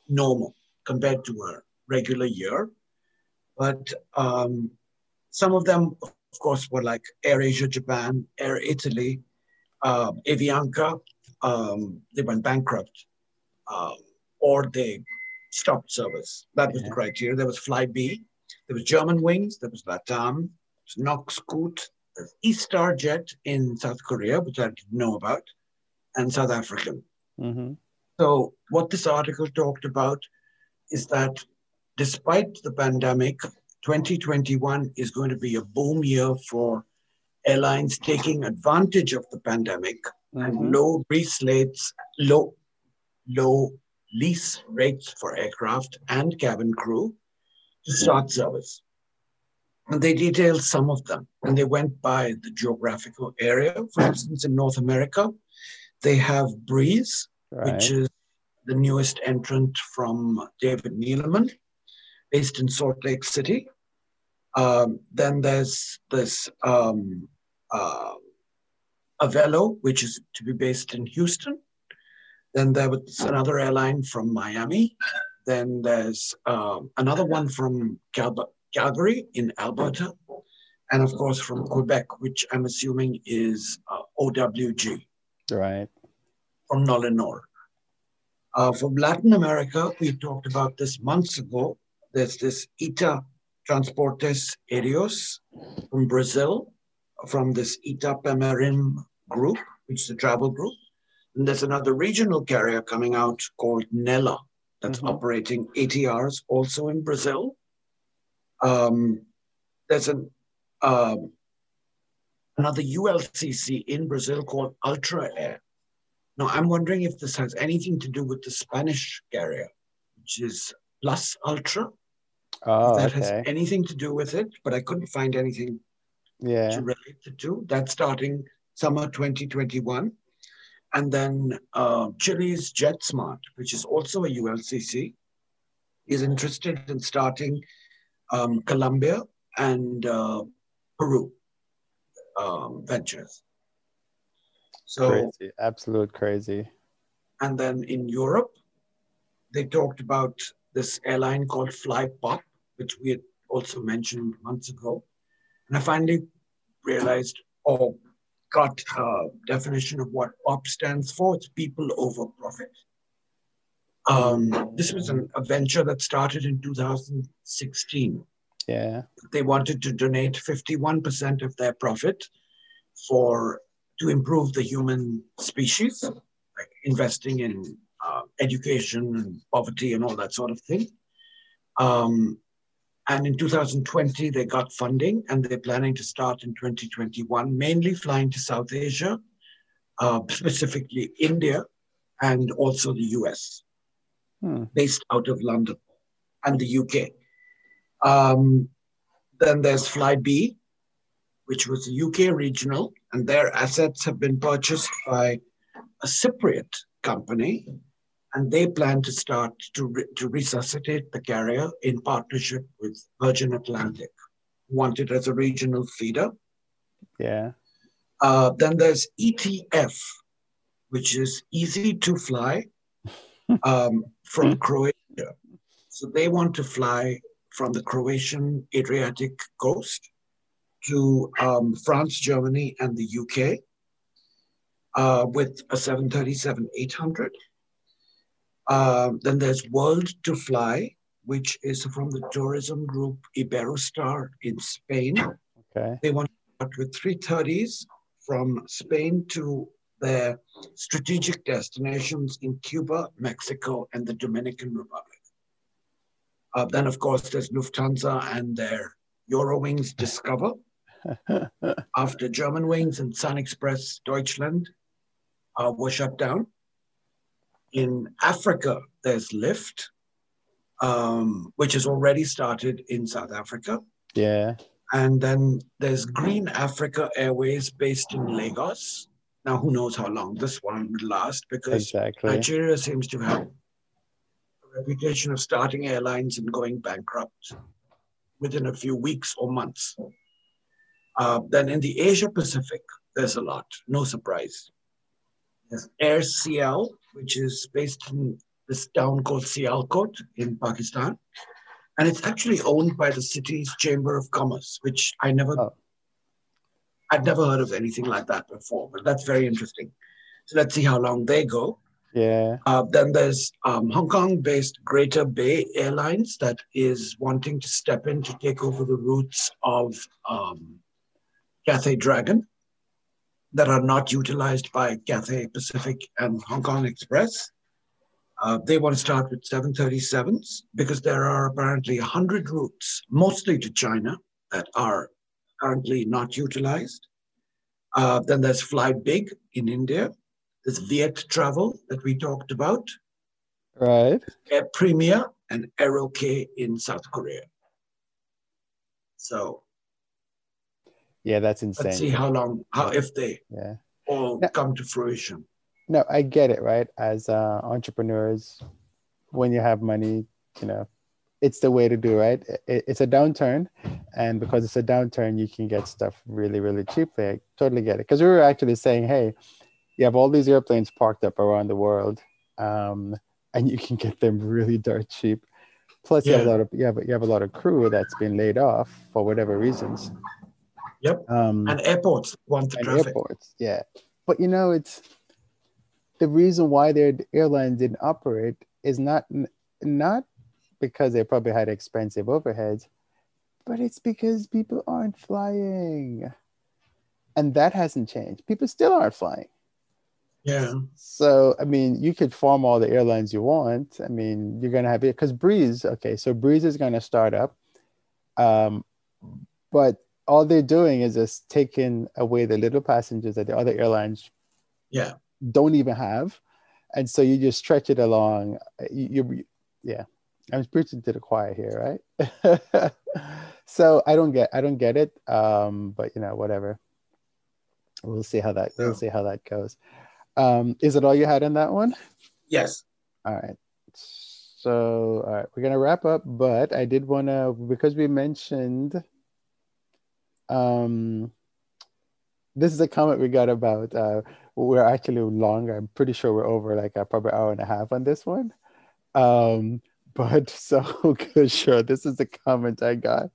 normal compared to a regular year? But um, some of them, of course, were like Air Asia Japan, Air Italy, uh, Avianca, um, they went bankrupt um, or they stopped service. That was yeah. the criteria. There was Flybe, there was Germanwings, there was LATAM, there was NokScoot, there's Eastar Jet in South Korea, which I didn't know about, and South African. Mm-hmm. So, what this article talked about is that despite the pandemic, 2021 is going to be a boom year for airlines taking advantage of the pandemic mm-hmm. and low lease rates, low, low lease rates for aircraft and cabin crew to start service. And they detailed some of them, and they went by the geographical area. For instance, in North America, they have Breeze, right. which is the newest entrant from David Neeleman, based in Salt Lake City. Um, then there's this um, uh, Avelo, which is to be based in Houston. Then there was another airline from Miami. Then there's uh, another one from Cal- Calgary in Alberta. And of course, from Quebec, which I'm assuming is uh, OWG. Right. From Nolinor. Uh, from Latin America, we talked about this months ago. There's this ITA Transportes Aéreos from Brazil, from this ITA Itapemirim group, which is a travel group. And there's another regional carrier coming out called Nella that's mm-hmm. operating ATRs also in Brazil. Um, there's an, um, another ULCC in Brazil called Ultra Air. Now, I'm wondering if this has anything to do with the Spanish carrier, which is Plus Ultra. Oh, that okay. has anything to do with it, but I couldn't find anything yeah. to relate it to. That's starting summer 2021. And then uh, Chile's JetSmart, which is also a ULCC, is interested in starting um, Colombia and uh, Peru um, ventures. So, crazy, absolute crazy. And then in Europe, they talked about this airline called FlyPop, which we had also mentioned months ago. And I finally realized, oh, got a definition of what POP stands for. It's people over profit. Um, this was an, a venture that started in 2016. Yeah. They wanted to donate 51% of their profit for to improve the human species, like investing in uh, education and poverty and all that sort of thing. Um, and in 2020, they got funding and they're planning to start in 2021, mainly flying to South Asia, uh, specifically India, and also the US, hmm. based out of London and the UK. Um, then there's Flybe, which was a UK regional, and their assets have been purchased by a Cypriot company and they plan to start to, re- to resuscitate the carrier in partnership with Virgin Atlantic, wanted as a regional feeder. Yeah. Uh, then there's ETF, which is easy to fly um, from Croatia. So they want to fly from the Croatian Adriatic coast to um, France, Germany, and the UK uh, with a 737 800 um, then there's World to Fly, which is from the tourism group Iberostar in Spain. Okay. They want to start with 330s from Spain to their strategic destinations in Cuba, Mexico, and the Dominican Republic. Uh, then, of course, there's Lufthansa and their Eurowings Discover. After Germanwings and SunExpress Deutschland uh, were shut down, in Africa, there's Lift, um, which has already started in South Africa. Yeah. And then there's Green Africa Airways based in Lagos. Now, who knows how long this one would last because exactly. Nigeria seems to have a reputation of starting airlines and going bankrupt within a few weeks or months. Uh, then in the Asia Pacific, there's a lot, no surprise. There's AirSial, which is based in this town called Sialkot in Pakistan. And it's actually owned by the city's Chamber of Commerce, which I never, oh. I'd never heard of anything like that before, but that's very interesting. So let's see how long they go. Yeah. Uh, then there's um, Hong Kong-based Greater Bay Airlines that is wanting to step in to take over the routes of um, Cathay Dragon that are not utilized by Cathay Pacific and Hong Kong Express. Uh, they want to start with 737s because there are apparently 100 routes, mostly to China, that are currently not utilized. Uh, then there's Fly Big in India. There's Vietravel that we talked about. Right. Air Premia and AeroK in South Korea. So yeah, that's insane. Let's see how long, how if they yeah all no, come to fruition. No, I get it, right? As uh, entrepreneurs, when you have money, you know, it's the way to do, right? It, it's a downturn, and because it's a downturn, you can get stuff really, really cheaply. I totally get it. Because we were actually saying, hey, you have all these airplanes parked up around the world, um, and you can get them really dirt cheap. Plus, yeah. you have a lot of you have you have a lot of crew that's been laid off for whatever reasons. Yep. Um, and airports want the traffic. Airports, yeah. But you know, it's the reason why their airlines didn't operate is not not because they probably had expensive overheads, but it's because people aren't flying, and that hasn't changed. People still aren't flying. Yeah. So I mean, you could form all the airlines you want. I mean, you're gonna have it because Breeze. Okay, so Breeze is gonna start up, um, but all they're doing is just taking away the little passengers that the other airlines yeah. don't even have. And so you just stretch it along. You, you yeah. I'm preaching to the choir here right? So i don't get i don't get it um but you know whatever. We'll see how that we'll see how that goes. Um is it all you had in that one? Yes. All right. So all right. We're gonna wrap up but i did want to because we mentioned um, this is a comment we got about. Uh, we're actually longer. I'm pretty sure we're over like a probably hour and a half on this one. Um, but so sure, this is the comment I got.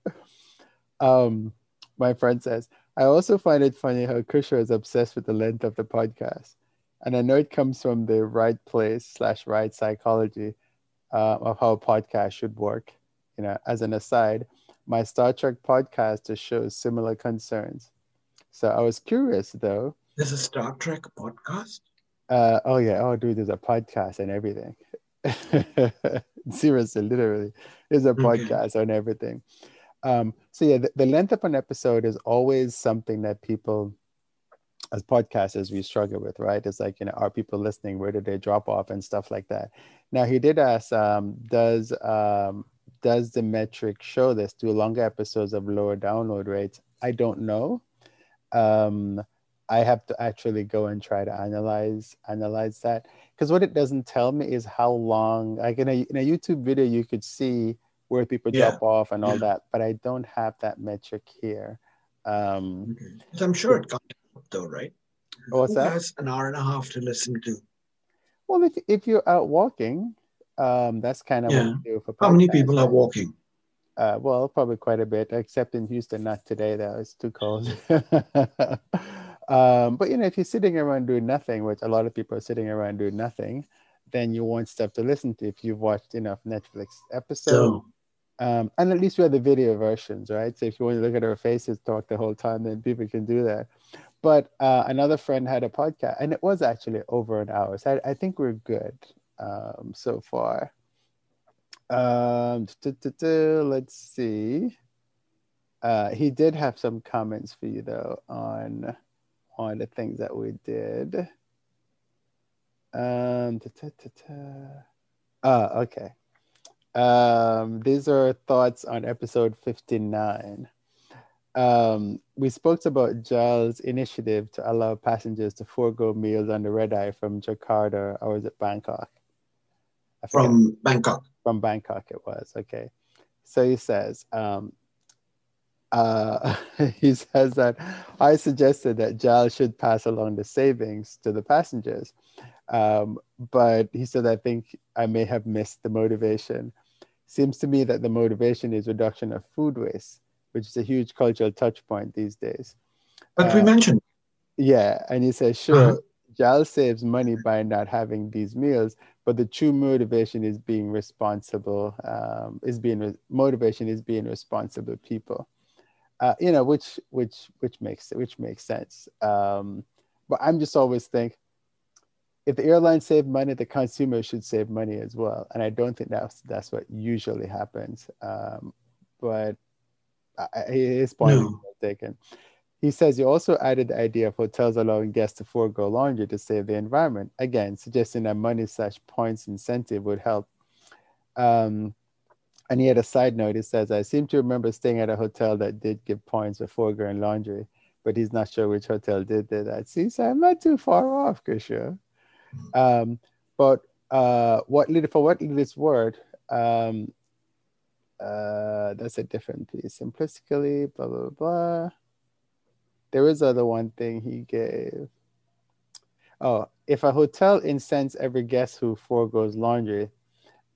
Um, my friend says, I also find it funny how Kishore is obsessed with the length of the podcast. And I know it comes from the right place slash right psychology uh, of how a podcast should work. You know, as an aside, my Star Trek podcast shows similar concerns. So I was curious though. There's a Star Trek podcast? Uh, oh yeah. Oh dude, there's a podcast and everything. Seriously, literally. There's a podcast okay. on everything. Um, so yeah, the, the length of an episode is always something that people as podcasters we struggle with, right? It's like, you know, are people listening? Where do they drop off and stuff like that? Now he did ask, um, does um, does the metric show this? Do longer episodes of lower download rates? I don't know. Um, I have to actually go and try to analyze analyze that because what it doesn't tell me is how long. Like in a, in a YouTube video, you could see where people yeah. drop off and all yeah. that, but I don't have that metric here. Um. I'm sure it got though, right? What's Who that? Has an hour and a half to listen to. Well, if if you're out walking, um, that's kind of yeah. How many people are walking? Uh, well, probably quite a bit, except in Houston, not today, though. It's too cold. um, but, you know, if you're sitting around doing nothing, which a lot of people are sitting around doing nothing, then you want stuff to listen to if you've watched enough Netflix episodes. So, um, and at least we have the video versions, right? So if you want to look at our faces, talk the whole time, then people can do that. But uh, another friend had a podcast, and it was actually over an hour. So I, I think we're good um, so far. Um, let's see. Uh, he did have some comments for you though on on the things that we did. Um, oh, okay. Um, these are thoughts on episode 59. Um, we spoke about JAL's initiative to allow passengers to forego meals on the red eye from Jakarta or was it Bangkok? From Bangkok. From Bangkok, it was okay. So he says, um, uh, he says that I suggested that JAL should pass along the savings to the passengers. Um, but he said, I think I may have missed the motivation. Seems to me that the motivation is reduction of food waste, which is a huge cultural touch point these days. But uh, we mentioned. Yeah. And he says, sure, uh-huh. JAL saves money by not having these meals, but the true motivation is being responsible, um, is being, motivation is being responsible people uh, you know, which which which makes which makes sense. Um, but I'm just always think if the airline save money, the consumer should save money as well. And I don't think that's that's what usually happens. Um, but I, his point no. is taken. He says he also added the idea of hotels allowing guests to forego laundry to save the environment. Again, suggesting that money slash points incentive would help. Um, and he had a side note. He says, I seem to remember staying at a hotel that did give points for foregoing laundry, but he's not sure which hotel did that. See, so I'm not too far off, Kishore. Um, but uh, what for what this word, um, uh, that's a different piece. Simplistically, blah, blah, blah. There is other one thing he gave. Oh, if a hotel incents every guest who foregoes laundry,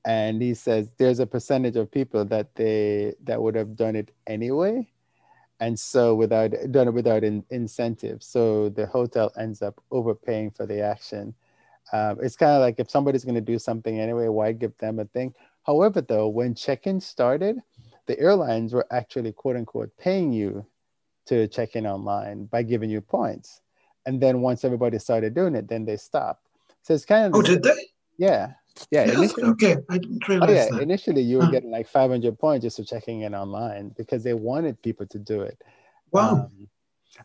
and he says there's a percentage of people that they that would have done it anyway and so without done it without an incentive. So the hotel ends up overpaying for the action. Um, it's kind of like if somebody's going to do something anyway why give them a thing? However though when check-in started the airlines were actually quote unquote paying you to check in online by giving you points and then once everybody started doing it then they stopped so it's kind of oh did they yeah yeah, initially, okay. I didn't realize oh, yeah, that. Initially, you were huh. getting like 500 points just for checking in online because they wanted people to do it. Wow. Um,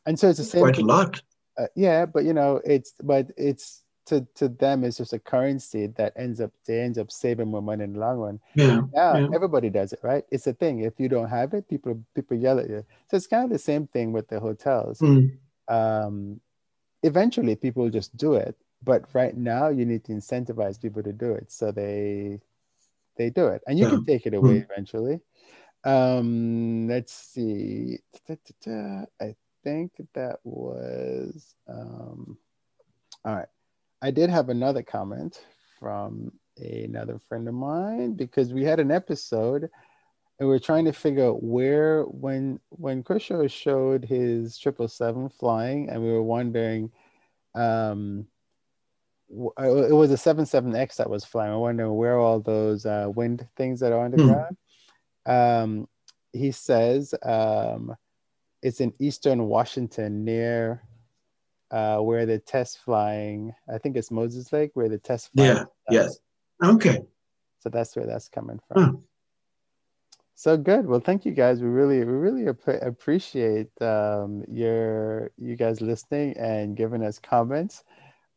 and so it's the same. Quite a lot. Uh, yeah, but you know, it's but it's to to them it's just a currency that ends up they ends up saving more money in the long run. Yeah. Now yeah. everybody does it, right? It's a thing. If you don't have it, people people yell at you. So it's kind of the same thing with the hotels. Mm. Um, eventually, people just do it but right now you need to incentivize people to do it so they they do it and you yeah. can take it away mm-hmm. eventually um let's see i think that was um all right i did have another comment from another friend of mine because we had an episode and we are trying to figure out where when when Kishore showed his triple seven flying and we were wondering um uh, it was a 77X that was flying. I wonder where all those uh, wind things that are on the mm. ground. Um, he says um, it's in eastern Washington near uh, where the test flying. I think it's Moses Lake where the test. Flying. Yeah. Yes. Okay. So that's where that's coming from. Huh. So good. Well, thank you guys. We really, we really ap- appreciate um, your you guys listening and giving us comments.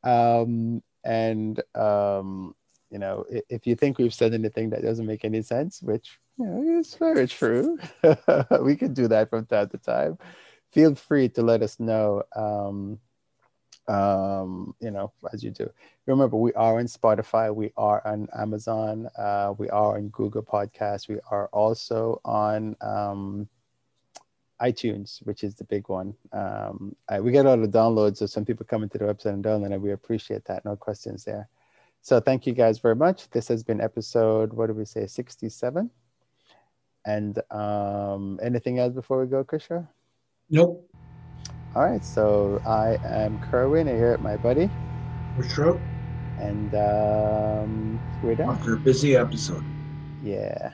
Um, and um, you know, if, if you think we've said anything that doesn't make any sense, which you know, is very true, we can do that from time to time. Feel free to let us know. Um, um, you know, as you do. Remember, we are on Spotify, we are on Amazon, uh, we are on Google Podcasts, we are also on um, iTunes, which is the big one. Um, I, we get a lot of downloads, so some people come into the website and download, and we appreciate that. No questions there. So thank you guys very much. This has been episode, what do we say, 67? And um, anything else before we go, Kishore? Nope. All right. So I am Kerwin, here at my buddy. Up? And um, we're done. After a busy episode. Yeah.